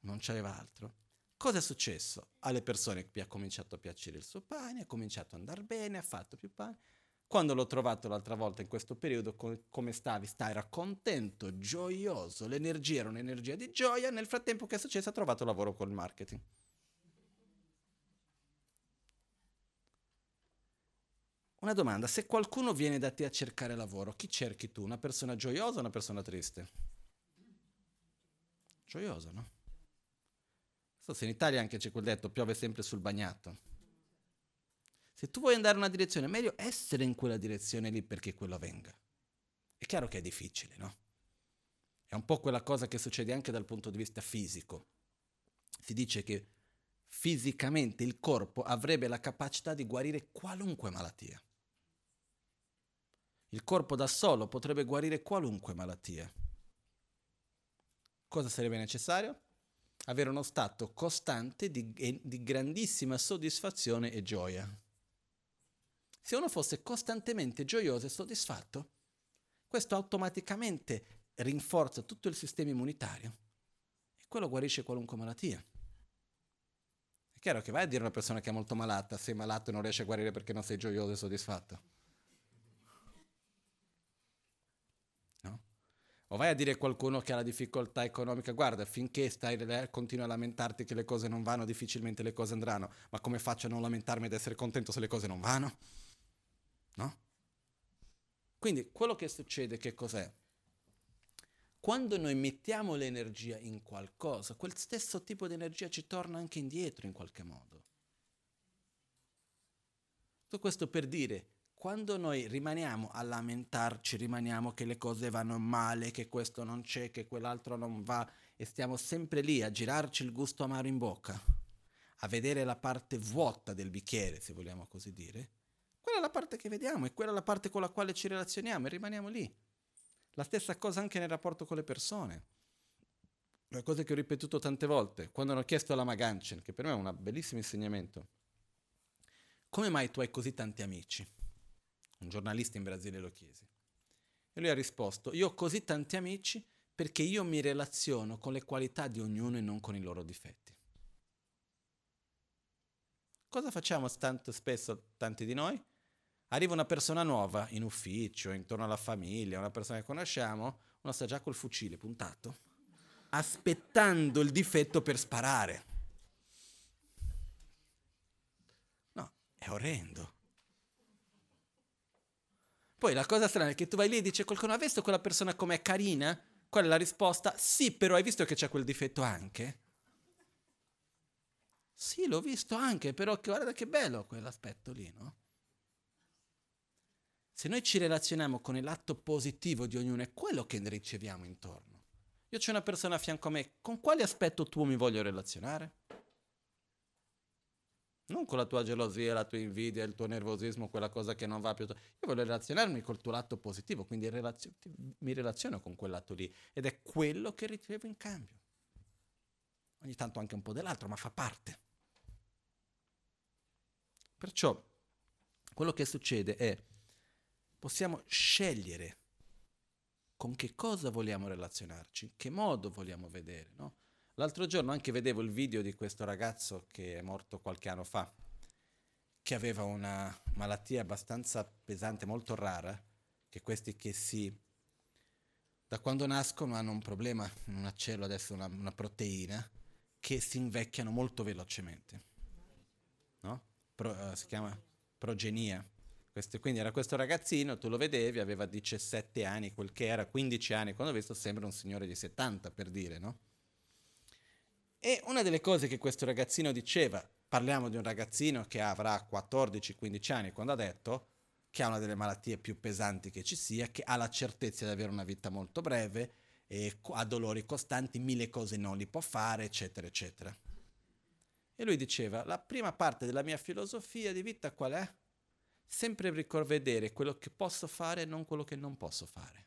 A: non c'aveva altro. Cosa è successo? Alle persone gli ha cominciato a piacere il suo pane, ha cominciato ad andare bene, ha fatto più pane. Quando l'ho trovato l'altra volta in questo periodo, come stavi? Sta, era contento, gioioso, l'energia era un'energia di gioia. Nel frattempo che è successo ha trovato lavoro col marketing. Una domanda, se qualcuno viene da te a cercare lavoro, chi cerchi tu? Una persona gioiosa o una persona triste? Gioiosa, no? So se in Italia anche c'è quel detto, piove sempre sul bagnato. Se tu vuoi andare in una direzione, è meglio essere in quella direzione lì perché quello avvenga. È chiaro che è difficile, no? È un po' quella cosa che succede anche dal punto di vista fisico. Si dice che fisicamente il corpo avrebbe la capacità di guarire qualunque malattia. Il corpo da solo potrebbe guarire qualunque malattia. Cosa sarebbe necessario? Avere uno stato costante di, di grandissima soddisfazione e gioia. Se uno fosse costantemente gioioso e soddisfatto, questo automaticamente rinforza tutto il sistema immunitario e quello guarisce qualunque malattia. È chiaro che vai a dire a una persona che è molto malata, sei malato e non riesci a guarire perché non sei gioioso e soddisfatto. No? O vai a dire a qualcuno che ha la difficoltà economica, guarda, finché stai continui a lamentarti che le cose non vanno, difficilmente le cose andranno, ma come faccio a non lamentarmi ed essere contento se le cose non vanno? No? Quindi quello che succede che cos'è? Quando noi mettiamo l'energia in qualcosa, quel stesso tipo di energia ci torna anche indietro in qualche modo. Tutto questo per dire, quando noi rimaniamo a lamentarci, rimaniamo che le cose vanno male, che questo non c'è, che quell'altro non va, e stiamo sempre lì a girarci il gusto amaro in bocca, a vedere la parte vuota del bicchiere, se vogliamo così dire, quella è la parte che vediamo, è quella la parte con la quale ci relazioniamo e rimaniamo lì. La stessa cosa anche nel rapporto con le persone. Una cosa che ho ripetuto tante volte, quando hanno chiesto alla Maganchen, che per me è un bellissimo insegnamento, come mai tu hai così tanti amici? Un giornalista in Brasile lo chiese. E lui ha risposto, io ho così tanti amici perché io mi relaziono con le qualità di ognuno e non con i loro difetti. Cosa facciamo tanto spesso tanti di noi? Arriva una persona nuova in ufficio, intorno alla famiglia, una persona che conosciamo, uno sta già col fucile puntato, aspettando il difetto per sparare. No, è orrendo. Poi la cosa strana è che tu vai lì e dici qualcuno ha visto quella persona com'è carina? Qual è la risposta? Sì, però hai visto che c'è quel difetto anche? Sì, l'ho visto anche, però guarda che bello quell'aspetto lì, no? Se noi ci relazioniamo con l'atto positivo di ognuno, è quello che riceviamo intorno. Io c'è una persona a fianco a me, con quale aspetto tuo mi voglio relazionare? Non con la tua gelosia, la tua invidia, il tuo nervosismo, quella cosa che non va più. Io voglio relazionarmi col tuo lato positivo, quindi relazio- mi relaziono con quel lato lì ed è quello che ricevo in cambio. Ogni tanto anche un po' dell'altro, ma fa parte. Perciò quello che succede è possiamo scegliere con che cosa vogliamo relazionarci, in che modo vogliamo vedere. No? L'altro giorno anche vedevo il video di questo ragazzo che è morto qualche anno fa, che aveva una malattia abbastanza pesante, molto rara, che questi che si... da quando nascono hanno un problema in una cellula, adesso una, una proteina, che si invecchiano molto velocemente. No? Pro, uh, si chiama progenia questo, quindi era questo ragazzino, tu lo vedevi, aveva 17 anni, quel che era, 15 anni, quando ho visto sembra un signore di 70 per dire, no? E una delle cose che questo ragazzino diceva, parliamo di un ragazzino che avrà 14-15 anni, quando ha detto che ha una delle malattie più pesanti che ci sia, che ha la certezza di avere una vita molto breve, e ha dolori costanti, mille cose non li può fare, eccetera, eccetera. E lui diceva, la prima parte della mia filosofia di vita qual è? Sempre ricorvedere quello che posso fare e non quello che non posso fare.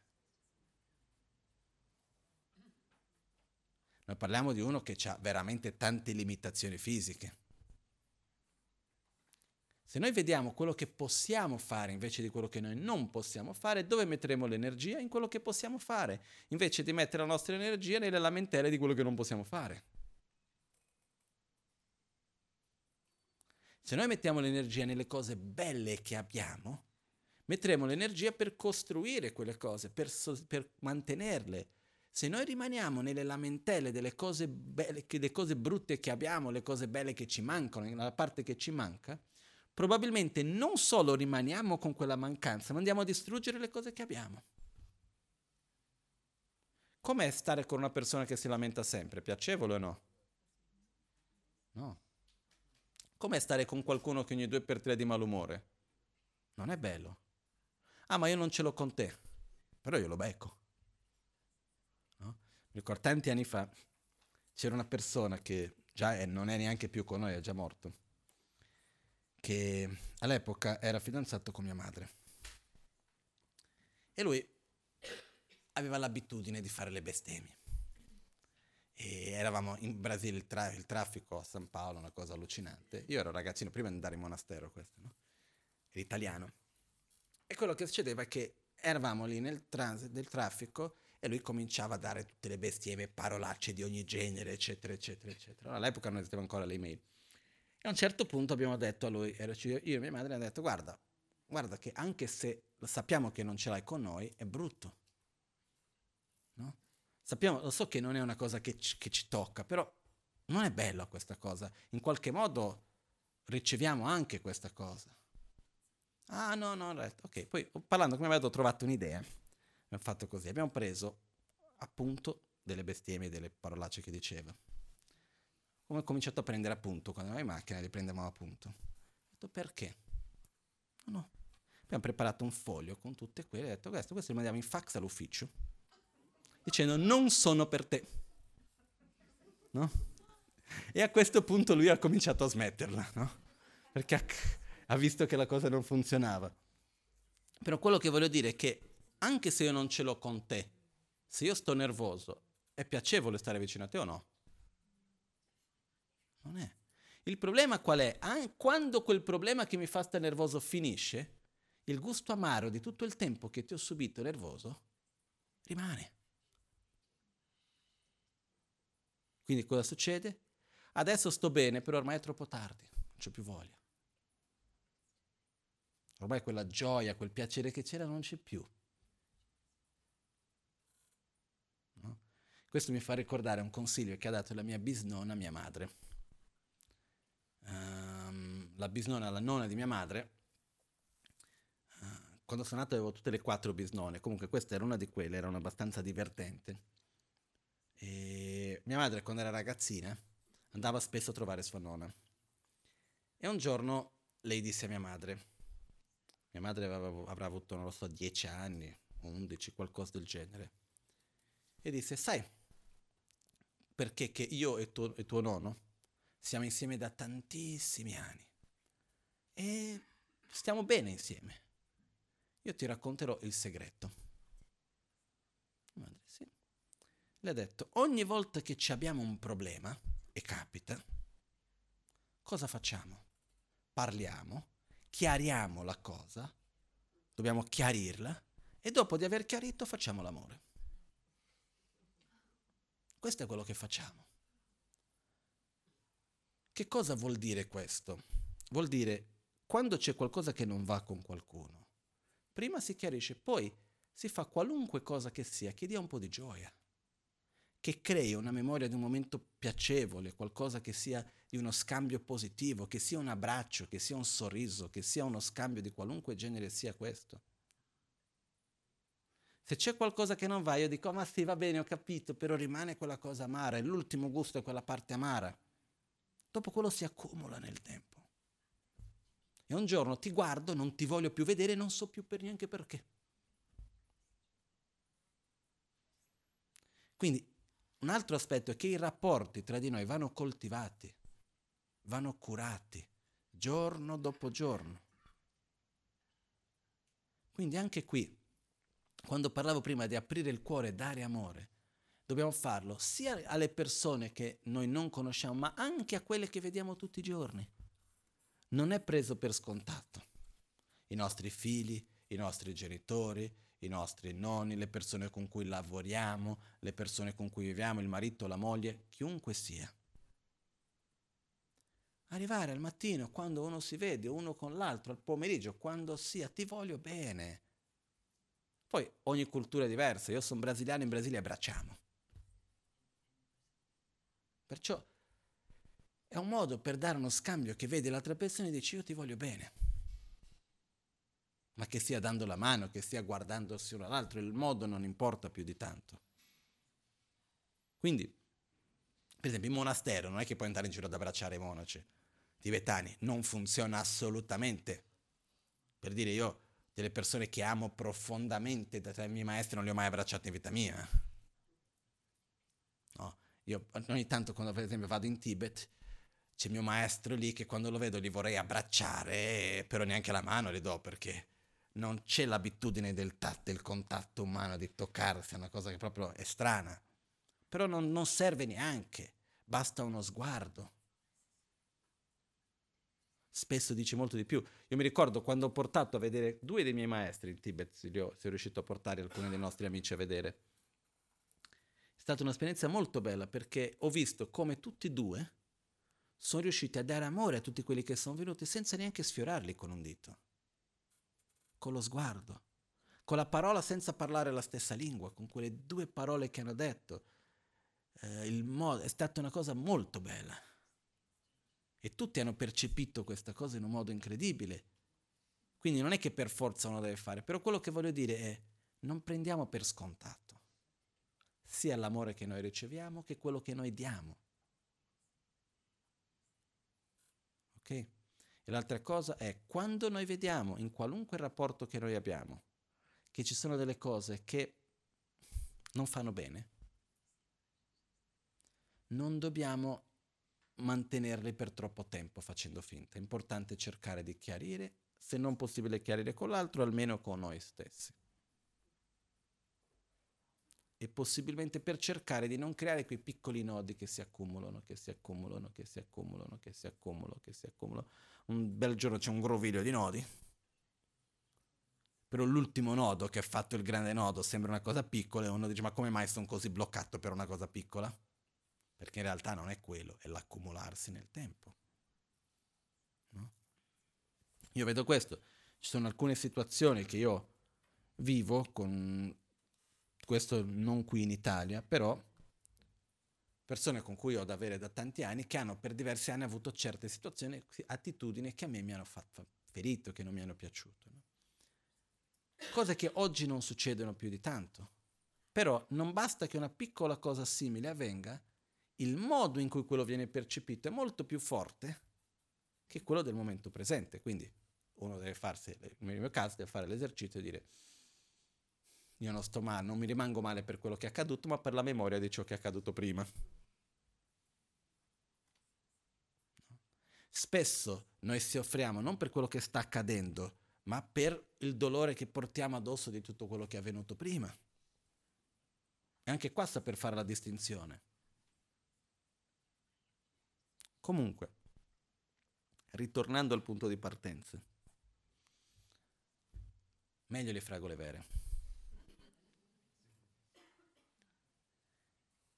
A: Noi parliamo di uno che ha veramente tante limitazioni fisiche. Se noi vediamo quello che possiamo fare invece di quello che noi non possiamo fare, dove metteremo l'energia? In quello che possiamo fare, invece di mettere la nostra energia nelle lamentele di quello che non possiamo fare. Se noi mettiamo l'energia nelle cose belle che abbiamo, metteremo l'energia per costruire quelle cose, per, so- per mantenerle. Se noi rimaniamo nelle lamentele delle cose, belle, delle cose brutte che abbiamo, le cose belle che ci mancano, nella parte che ci manca, probabilmente non solo rimaniamo con quella mancanza, ma andiamo a distruggere le cose che abbiamo. Com'è stare con una persona che si lamenta sempre? Piacevole o no? No. Com'è stare con qualcuno che ogni due per tre è di malumore? Non è bello. Ah, ma io non ce l'ho con te. Però io lo becco. No? Ricordo tanti anni fa c'era una persona che già è, non è neanche più con noi, è già morto che all'epoca era fidanzato con mia madre. E lui aveva l'abitudine di fare le bestemmie. E eravamo in Brasile, il, tra- il, traffico a San Paolo, una cosa allucinante. Io ero ragazzino, prima di andare in monastero questo, no? Era italiano. E quello che succedeva è che eravamo lì nel transit del traffico e lui cominciava a dare tutte le bestemmie, parolacce di ogni genere, eccetera, eccetera, eccetera. All'epoca non esisteva ancora le email. E a un certo punto abbiamo detto a lui, io e mia madre, hanno detto guarda, guarda che anche se sappiamo che non ce l'hai con noi, è brutto. Sappiamo, lo so che non è una cosa che ci, che ci tocca, però non è bella questa cosa. In qualche modo riceviamo anche questa cosa. Ah no, no, ok. Poi parlando mia madre ho trovato un'idea. Abbiamo fatto così, abbiamo preso appunto delle bestemmie, delle parolacce che diceva come ho cominciato a prendere appunto, quando avevo in macchina li prendevamo appunto. Ho detto perché? No, no. Abbiamo preparato un foglio con tutte quelle, ho detto questo, questo li mandiamo in fax all'ufficio, dicendo non sono per te. No? E a questo punto lui ha cominciato a smetterla, no? Perché ha, visto che la cosa non funzionava. Però quello che voglio dire è che anche se io non ce l'ho con te, se io sto nervoso, è piacevole stare vicino a te o no? Non è. Il problema qual è? Quando quel problema che mi fa stare nervoso finisce, il gusto amaro di tutto il tempo che ti ho subito nervoso rimane. Quindi cosa succede? Adesso sto bene, però ormai è troppo tardi, non c'ho più voglia. Ormai quella gioia, quel piacere che c'era non c'è più. No? Questo mi fa ricordare un consiglio che ha dato la mia bisnonna a mia madre um, la bisnonna, la nonna di mia madre, uh, quando sono nato avevo tutte le quattro bisnone, comunque questa era una di quelle, era una abbastanza divertente. E mia madre quando era ragazzina andava spesso a trovare sua nonna. E un giorno lei disse a mia madre, mia madre aveva, avrà avuto, non lo so, dieci anni, undici, qualcosa del genere, e disse, sai, perché che io e tuo, e tuo nonno siamo insieme da tantissimi anni e stiamo bene insieme. Io ti racconterò il segreto. Madre, sì. Le ha detto, ogni volta che ci abbiamo un problema, e capita, cosa facciamo? Parliamo, chiariamo la cosa, dobbiamo chiarirla, e dopo di aver chiarito facciamo l'amore. Questo è quello che facciamo. Che cosa vuol dire questo? Vuol dire quando c'è qualcosa che non va con qualcuno, prima si chiarisce, poi si fa qualunque cosa che sia che dia un po' di gioia, che crei una memoria di un momento piacevole, qualcosa che sia di uno scambio positivo, che sia un abbraccio, che sia un sorriso, che sia uno scambio di qualunque genere sia questo. Se c'è qualcosa che non va, io dico, ma sì, va bene, ho capito, però rimane quella cosa amara, e l'ultimo gusto è quella parte amara. Dopo quello si accumula nel tempo. E un giorno ti guardo, non ti voglio più vedere, non so più per neanche perché. Quindi un altro aspetto è che i rapporti tra di noi vanno coltivati, vanno curati, giorno dopo giorno. Quindi anche qui, quando parlavo prima di aprire il cuore e dare amore, Dobbiamo farlo sia alle persone che noi non conosciamo, ma anche a quelle che vediamo tutti i giorni. non è preso per scontato. I nostri figli, i nostri genitori, i nostri nonni, le persone con cui lavoriamo, le persone con cui viviamo, il marito, la moglie, chiunque sia. Arrivare al mattino quando uno si vede uno con l'altro, al pomeriggio, quando sia, ti voglio bene. Poi ogni cultura è diversa, io sono brasiliano, in Brasile abbracciamo. Perciò è un modo per dare uno scambio che vede l'altra persona e dice io ti voglio bene. Ma che sia dando la mano, che sia guardandosi uno all'altro, il modo non importa più di tanto. Quindi, per esempio, in monastero non è che puoi andare in giro ad abbracciare i monaci tibetani, non funziona assolutamente. Per dire io, delle persone che amo profondamente, da tra i miei maestri non li ho mai abbracciati in vita mia. No, io ogni tanto quando per esempio vado in Tibet, c'è mio maestro lì che quando lo vedo li vorrei abbracciare, però neanche la mano le do perché non c'è l'abitudine del tatto, del contatto umano, di toccarsi, è una cosa che proprio è strana. Però non, non serve neanche, basta uno sguardo. Spesso dice molto di più. Io mi ricordo quando ho portato a vedere due dei miei maestri in Tibet, se li ho, se riuscito a portare alcuni dei nostri amici a vedere. È stata un'esperienza molto bella perché ho visto come tutti e due sono riusciti a dare amore a tutti quelli che sono venuti senza neanche sfiorarli con un dito, con lo sguardo, con la parola senza parlare la stessa lingua, con quelle due parole che hanno detto. Eh, modo, è stata una cosa molto bella. E tutti hanno percepito questa cosa in un modo incredibile. Quindi non è che per forza uno deve fare, però quello che voglio dire è non prendiamo per scontato sia l'amore che noi riceviamo che quello che noi diamo. E l'altra cosa è quando noi vediamo in qualunque rapporto che noi abbiamo che ci sono delle cose che non fanno bene, non dobbiamo mantenerle per troppo tempo facendo finta. È importante cercare di chiarire, se non possibile chiarire con l'altro, almeno con noi stessi e possibilmente per cercare di non creare quei piccoli nodi che si accumulano, che si accumulano, che si accumulano, che si accumulano, che si accumulano. Un bel giorno c'è un groviglio di nodi, però l'ultimo nodo che ha fatto il grande nodo sembra una cosa piccola e uno dice ma come mai sono così bloccato per una cosa piccola? Perché in realtà non è quello, è l'accumularsi nel tempo. No? Io vedo questo, ci sono alcune situazioni che io vivo con questo non qui in Italia, però persone con cui ho da avere da tanti anni che hanno per diversi anni avuto certe situazioni, attitudini che a me mi hanno fatto ferito, che non mi hanno piaciuto. No? Cose che oggi non succedono più di tanto. Però non basta che una piccola cosa simile avvenga, il modo in cui quello viene percepito è molto più forte che quello del momento presente. Quindi uno deve farsi, nel mio caso, deve fare l'esercizio e dire io non sto male, non mi rimango male per quello che è accaduto, ma per la memoria di ciò che è accaduto prima. Spesso noi si offriamo non per quello che sta accadendo, ma per il dolore che portiamo addosso di tutto quello che è avvenuto prima. E anche qua sta per fare la distinzione. Comunque, ritornando al punto di partenza, meglio le fragole vere.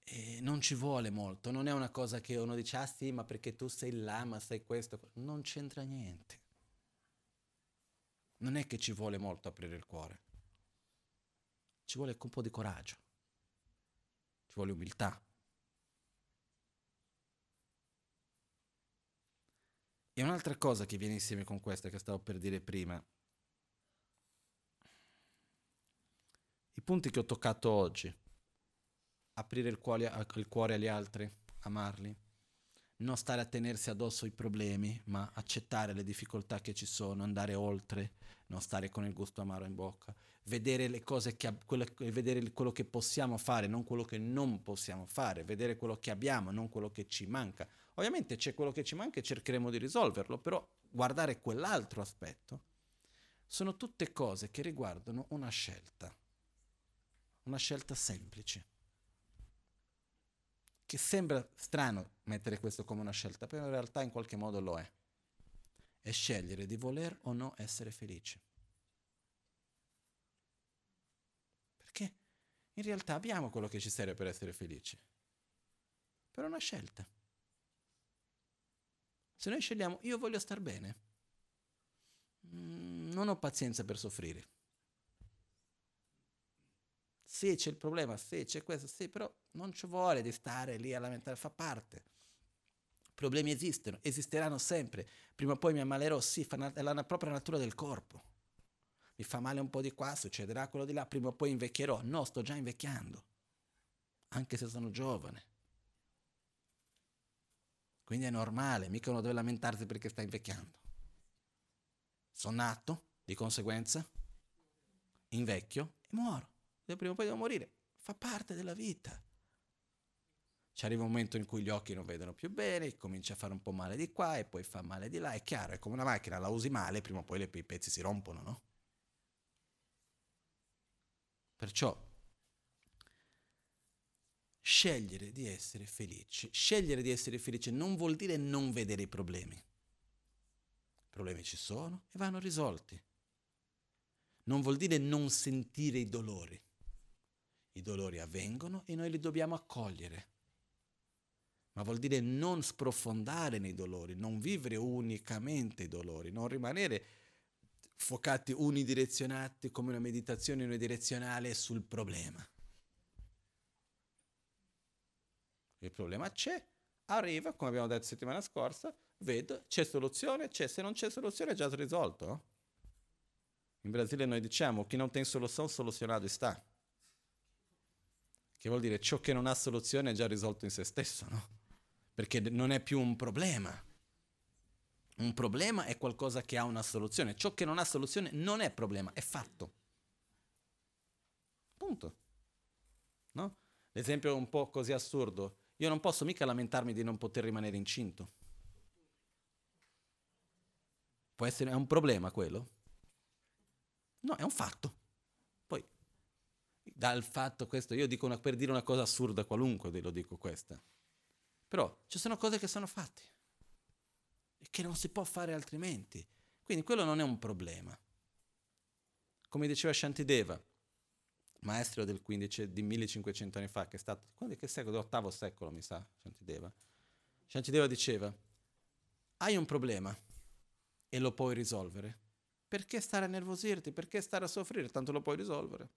A: E non ci vuole molto, non è una cosa che uno dice, ah sì, ma perché tu sei là, ma sei questo. Non c'entra niente. Non è che ci vuole molto aprire il cuore. Ci vuole un po' di coraggio. Ci vuole umiltà. E un'altra cosa che viene insieme con questa che stavo per dire prima. I punti che ho toccato oggi aprire il cuore, il cuore agli altri, amarli, non stare a tenersi addosso i problemi, ma accettare le difficoltà che ci sono, andare oltre, non stare con il gusto amaro in bocca, vedere le cose che quello, vedere quello che possiamo fare, non quello che non possiamo fare, vedere quello che abbiamo, non quello che ci manca. Ovviamente c'è quello che ci manca e cercheremo di risolverlo, però guardare quell'altro aspetto sono tutte cose che riguardano una scelta, una scelta semplice che sembra strano mettere questo come una scelta, però in realtà in qualche modo lo è. è scegliere di voler o no essere felici. Perché in realtà abbiamo quello che ci serve per essere felici, però è una scelta. Se noi scegliamo io voglio star bene, mm, non ho pazienza per soffrire. Sì, c'è il problema, sì, c'è questo, sì, però non ci vuole di stare lì a lamentare, fa parte. Problemi esistono, esisteranno sempre. Prima o poi mi ammalerò, sì, è la propria natura del corpo. Mi fa male un po' di qua, succederà quello di là, prima o poi invecchierò. No, sto già invecchiando, anche se sono giovane. Quindi è normale, mica uno deve lamentarsi perché sta invecchiando. Sono nato, di conseguenza, invecchio e muoro prima o poi devo morire, fa parte della vita. Ci arriva un momento in cui gli occhi non vedono più bene, comincia a fare un po' male di qua e poi fa male di là, è chiaro, è come una macchina, la usi male, prima o poi i pezzi si rompono, no? Perciò scegliere di essere felici, scegliere di essere felice non vuol dire non vedere i problemi. I problemi ci sono e vanno risolti. Non vuol dire non sentire i dolori. I dolori avvengono e noi li dobbiamo accogliere. Ma vuol dire non sprofondare nei dolori, non vivere unicamente i dolori, non rimanere focati unidirezionati come una meditazione unidirezionale sul problema. Il problema c'è, arriva, come abbiamo detto settimana scorsa, vedo, c'è soluzione, c'è, se non c'è soluzione è già risolto. In Brasile noi diciamo chi non tem soluzione, soluzionato sta che vuol dire ciò che non ha soluzione è già risolto in se stesso, no? Perché non è più un problema. Un problema è qualcosa che ha una soluzione. Ciò che non ha soluzione non è problema, è fatto. Punto. No? L'esempio è un po' così assurdo. Io non posso mica lamentarmi di non poter rimanere incinto. Può essere è un problema quello? No, è un fatto dal fatto questo, io dico una, per dire una cosa assurda qualunque, lo dico questa. Però ci sono cose che sono fatte e che non si può fare altrimenti. Quindi quello non è un problema. Come diceva Shantideva, maestro del 15, di 1500 anni fa, che è stato, quando è che secolo? Dell'ottavo secolo, mi sa, Shantideva. Shantideva diceva, hai un problema e lo puoi risolvere. Perché stare a nervosirti? Perché stare a soffrire? Tanto lo puoi risolvere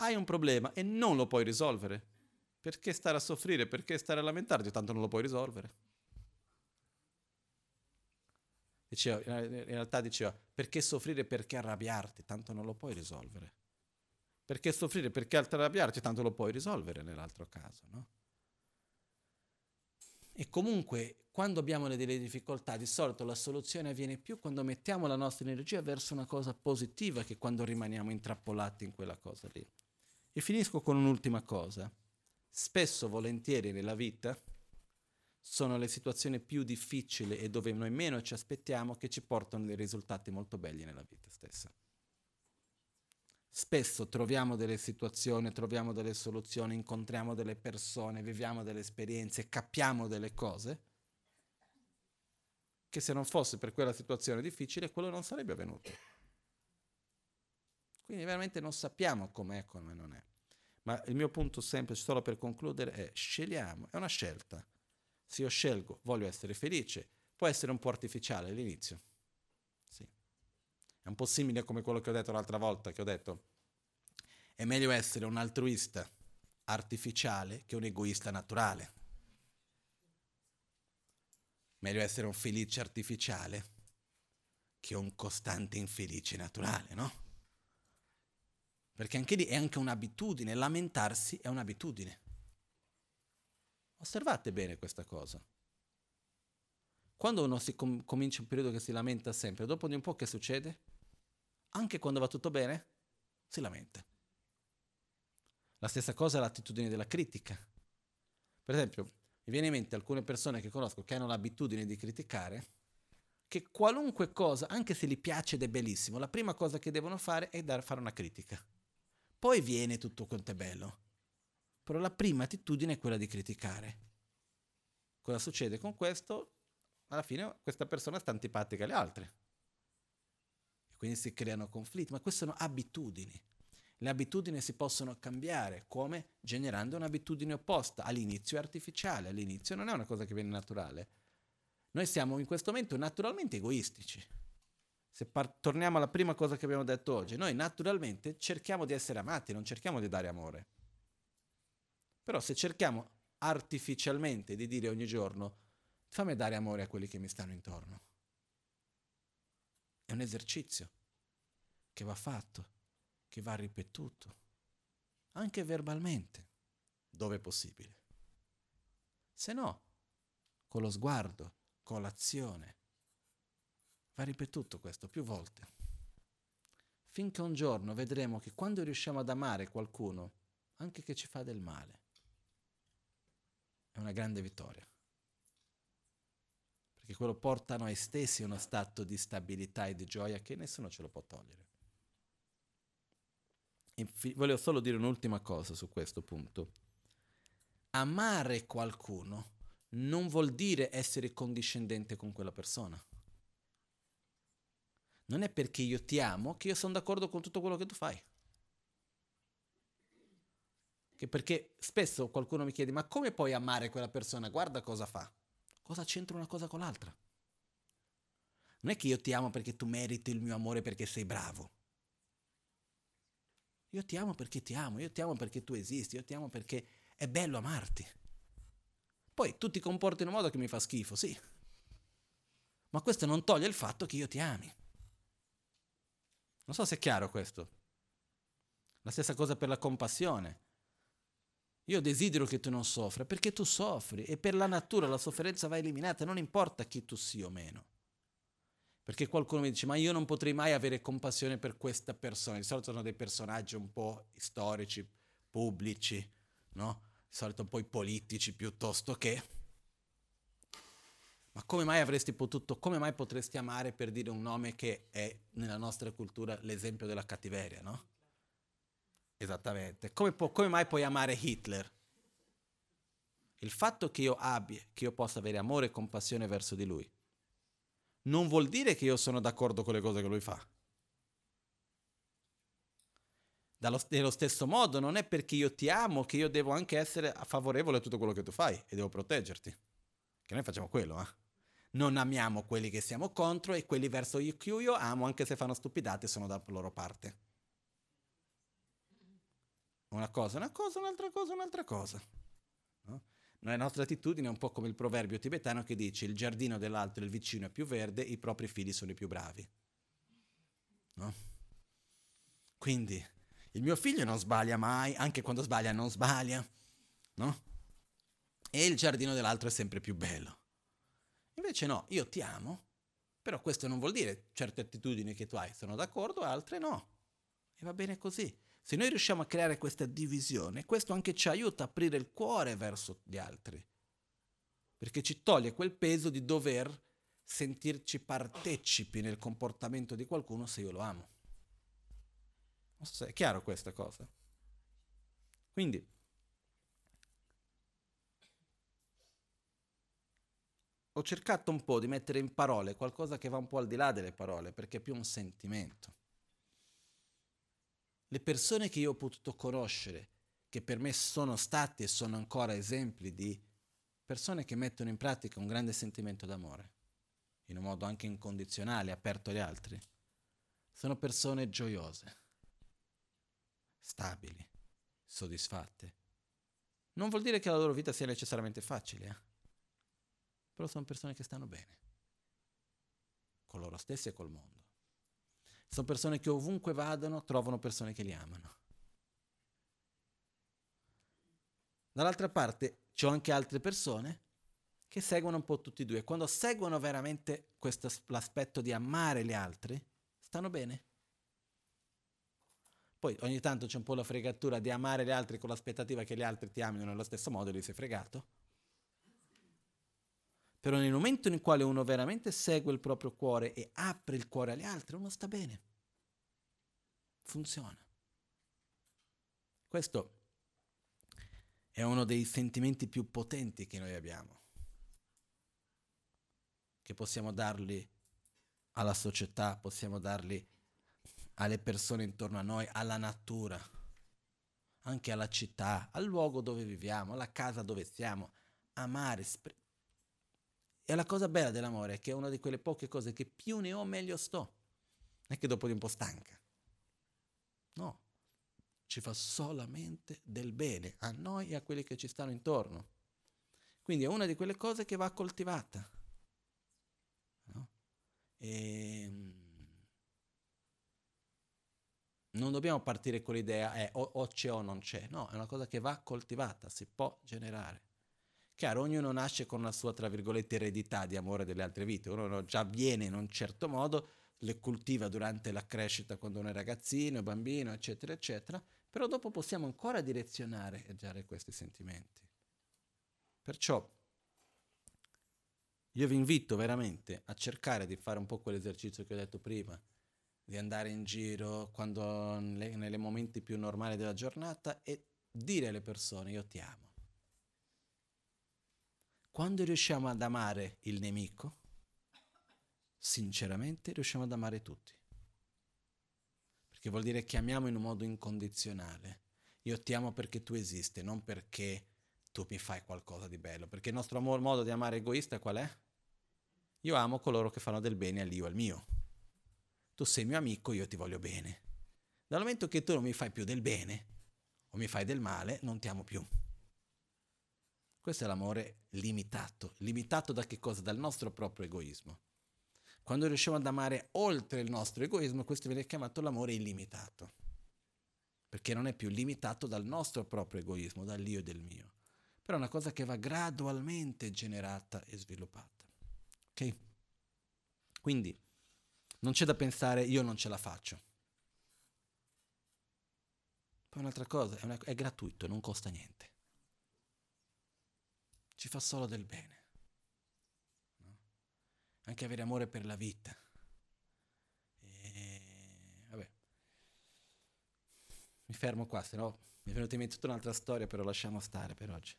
A: hai un problema e non lo puoi risolvere. Perché stare a soffrire? Perché stare a lamentarti? Tanto non lo puoi risolvere. Diceva, in realtà diceva, perché soffrire? Perché arrabbiarti? Tanto non lo puoi risolvere. Perché soffrire? Perché arrabbiarti? Tanto lo puoi risolvere nell'altro caso, no? E comunque, quando abbiamo delle difficoltà, di solito la soluzione avviene più quando mettiamo la nostra energia verso una cosa positiva che quando rimaniamo intrappolati in quella cosa lì. E finisco con un'ultima cosa. Spesso, volentieri nella vita, sono le situazioni più difficili e dove noi meno ci aspettiamo che ci portano dei risultati molto belli nella vita stessa. Spesso troviamo delle situazioni, troviamo delle soluzioni, incontriamo delle persone, viviamo delle esperienze, capiamo delle cose che se non fosse per quella situazione difficile quello non sarebbe avvenuto. Quindi veramente non sappiamo com'è e come non è. Ma il mio punto semplice, solo per concludere, è scegliamo, è una scelta. Se io scelgo, voglio essere felice, può essere un po' artificiale all'inizio. Sì. È un po' simile come quello che ho detto l'altra volta, che ho detto, è meglio essere un altruista artificiale che un egoista naturale. Meglio essere un felice artificiale che un costante infelice naturale, no? Perché anche lì è anche un'abitudine, lamentarsi è un'abitudine. Osservate bene questa cosa. Quando uno com- comincia un periodo che si lamenta sempre, dopo di un po' che succede? Anche quando va tutto bene, si lamenta. La stessa cosa è l'attitudine della critica. Per esempio, mi viene in mente alcune persone che conosco che hanno l'abitudine di criticare, che qualunque cosa, anche se gli piace ed è bellissimo, la prima cosa che devono fare è dar, fare una critica. Poi viene tutto quanto è bello. Però la prima attitudine è quella di criticare. Cosa succede con questo? alla fine questa persona sta antipatica alle altre. E quindi si creano conflitti, ma queste sono abitudini. Le abitudini si possono cambiare, come generando un'abitudine opposta. All'inizio è artificiale, all'inizio non è una cosa che viene naturale. Noi siamo in questo momento naturalmente egoistici. Se par- torniamo alla prima cosa che abbiamo detto oggi, noi naturalmente cerchiamo di essere amati, non cerchiamo di dare amore. Però se cerchiamo artificialmente di dire ogni giorno fammi dare amore a quelli che mi stanno intorno, è un esercizio che va fatto che va ripetuto, anche verbalmente, dove è possibile. Se no, con lo sguardo, con l'azione, va ripetuto questo più volte. Finché un giorno vedremo che quando riusciamo ad amare qualcuno, anche che ci fa del male, è una grande vittoria. Perché quello porta noi stessi a uno stato di stabilità e di gioia che nessuno ce lo può togliere. Infi- volevo solo dire un'ultima cosa su questo punto. Amare qualcuno non vuol dire essere condiscendente con quella persona. Non è perché io ti amo che io sono d'accordo con tutto quello che tu fai. Che perché spesso qualcuno mi chiede, ma come puoi amare quella persona? Guarda cosa fa. Cosa c'entra una cosa con l'altra? Non è che io ti amo perché tu meriti il mio amore perché sei bravo. Io ti amo perché ti amo, io ti amo perché tu esisti, io ti amo perché è bello amarti. Poi tu ti comporti in un modo che mi fa schifo, sì. Ma questo non toglie il fatto che io ti ami. Non so se è chiaro questo. La stessa cosa per la compassione. Io desidero che tu non soffra perché tu soffri e per la natura la sofferenza va eliminata, non importa chi tu sia o meno. Perché qualcuno mi dice, ma io non potrei mai avere compassione per questa persona. Di solito sono dei personaggi un po' storici, pubblici, no? Di solito un po' i politici piuttosto che... Ma come mai avresti potuto, come mai potresti amare per dire un nome che è nella nostra cultura l'esempio della cattiveria, no? Esattamente. Come, po- come mai puoi amare Hitler? Il fatto che io abbia, che io possa avere amore e compassione verso di lui, non vuol dire che io sono d'accordo con le cose che lui fa. Dallo, nello stesso modo, non è perché io ti amo che io devo anche essere favorevole a tutto quello che tu fai e devo proteggerti. Che noi facciamo quello, eh? Non amiamo quelli che siamo contro e quelli verso cui io amo, anche se fanno stupidate, sono dalla loro parte. Una cosa, una cosa, un'altra cosa, un'altra cosa. No? La nostra attitudine è un po' come il proverbio tibetano che dice il giardino dell'altro, il vicino è più verde, i propri figli sono i più bravi. No? Quindi il mio figlio non sbaglia mai, anche quando sbaglia non sbaglia, no? E il giardino dell'altro è sempre più bello. Invece no, io ti amo, però questo non vuol dire certe attitudini che tu hai sono d'accordo, altre no. E va bene così. Se noi riusciamo a creare questa divisione, questo anche ci aiuta a aprire il cuore verso gli altri, perché ci toglie quel peso di dover sentirci partecipi nel comportamento di qualcuno se io lo amo. Non so se è chiaro questa cosa. Quindi, ho cercato un po' di mettere in parole qualcosa che va un po' al di là delle parole, perché è più un sentimento le persone che io ho potuto conoscere, che per me sono stati e sono ancora esempi di persone che mettono in pratica un grande sentimento d'amore, in un modo anche incondizionale, aperto agli altri, sono persone gioiose, stabili, soddisfatte. Non vuol dire che la loro vita sia necessariamente facile, eh? Però sono persone che stanno bene, con loro stessi e col mondo. Sono persone che ovunque vadano trovano persone che li amano. Dall'altra parte c'ho anche altre persone che seguono un po' tutti e due. Quando seguono veramente questo, l'aspetto di amare gli altri, stanno bene. Poi ogni tanto c'è un po' la fregatura di amare gli altri con l'aspettativa che gli altri ti amino nello stesso modo e lì sei fregato. Però nel momento in cui uno veramente segue il proprio cuore e apre il cuore agli altri, uno sta bene. Funziona. Questo è uno dei sentimenti più potenti che noi abbiamo. che possiamo darli alla società, possiamo darli alle persone intorno a noi, alla natura, anche alla città, al luogo dove viviamo, alla casa dove siamo. Amare. E la cosa bella dell'amore è che è una di quelle poche cose che più ne ho meglio sto. Non è che dopo di un po' stanca. No, ci fa solamente del bene a noi e a quelli che ci stanno intorno. Quindi è una di quelle cose che va coltivata. No? E ehm, non dobbiamo partire con l'idea eh, o, o c'è o non c'è, no, è una cosa che va coltivata, si può generare. Chiaro, ognuno nasce con una sua, tra virgolette, eredità di amore delle altre vite, uno già viene in un certo modo, le cultiva durante la crescita quando uno è ragazzino, bambino, eccetera, eccetera, però dopo possiamo ancora direzionare e dare questi sentimenti. Perciò io vi invito veramente a cercare di fare un po' quell'esercizio che ho detto prima, di andare in giro quando, nei momenti più normali della giornata e dire alle persone io ti amo. Quando riusciamo ad amare il nemico, sinceramente riusciamo ad amare tutti. Perché vuol dire che amiamo in un modo incondizionale. Io ti amo perché tu esisti, non perché tu mi fai qualcosa di bello. Perché il nostro modo di amare egoista qual è? Io amo coloro che fanno del bene all'io al mio tu sei mio amico, io ti voglio bene. Dal momento che tu non mi fai più del bene o mi fai del male, non ti amo più. Questo è l'amore limitato. Limitato da che cosa? Dal nostro proprio egoismo. Quando riusciamo ad amare oltre il nostro egoismo, questo viene chiamato l'amore illimitato. Perché non è più limitato dal nostro proprio egoismo, dall'io e del mio. Però è una cosa che va gradualmente generata e sviluppata. Ok? Quindi, non c'è da pensare io non ce la faccio. Poi un'altra cosa, è, una, è gratuito, non costa niente. Ci fa solo del bene. No? Anche avere amore per la vita. E, vabbè. Mi fermo qua, se no mi è venuta in mente tutta un'altra storia, però lasciamo stare per oggi.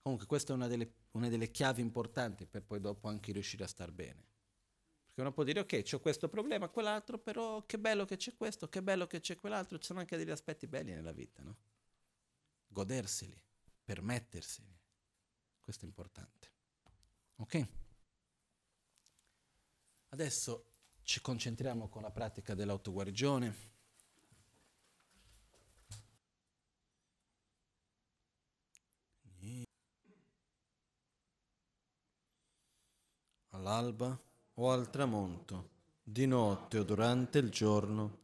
A: Comunque questa è una delle, una delle chiavi importanti per poi dopo anche riuscire a star bene. Perché uno può dire, ok, ho questo problema, quell'altro, però che bello che c'è questo, che bello che c'è quell'altro, ci sono anche degli aspetti belli nella vita, no? Goderseli, permetterseli. Questo è importante. Ok? Adesso ci concentriamo con la pratica dell'autoguarigione. all'alba o al tramonto, di notte o durante il giorno,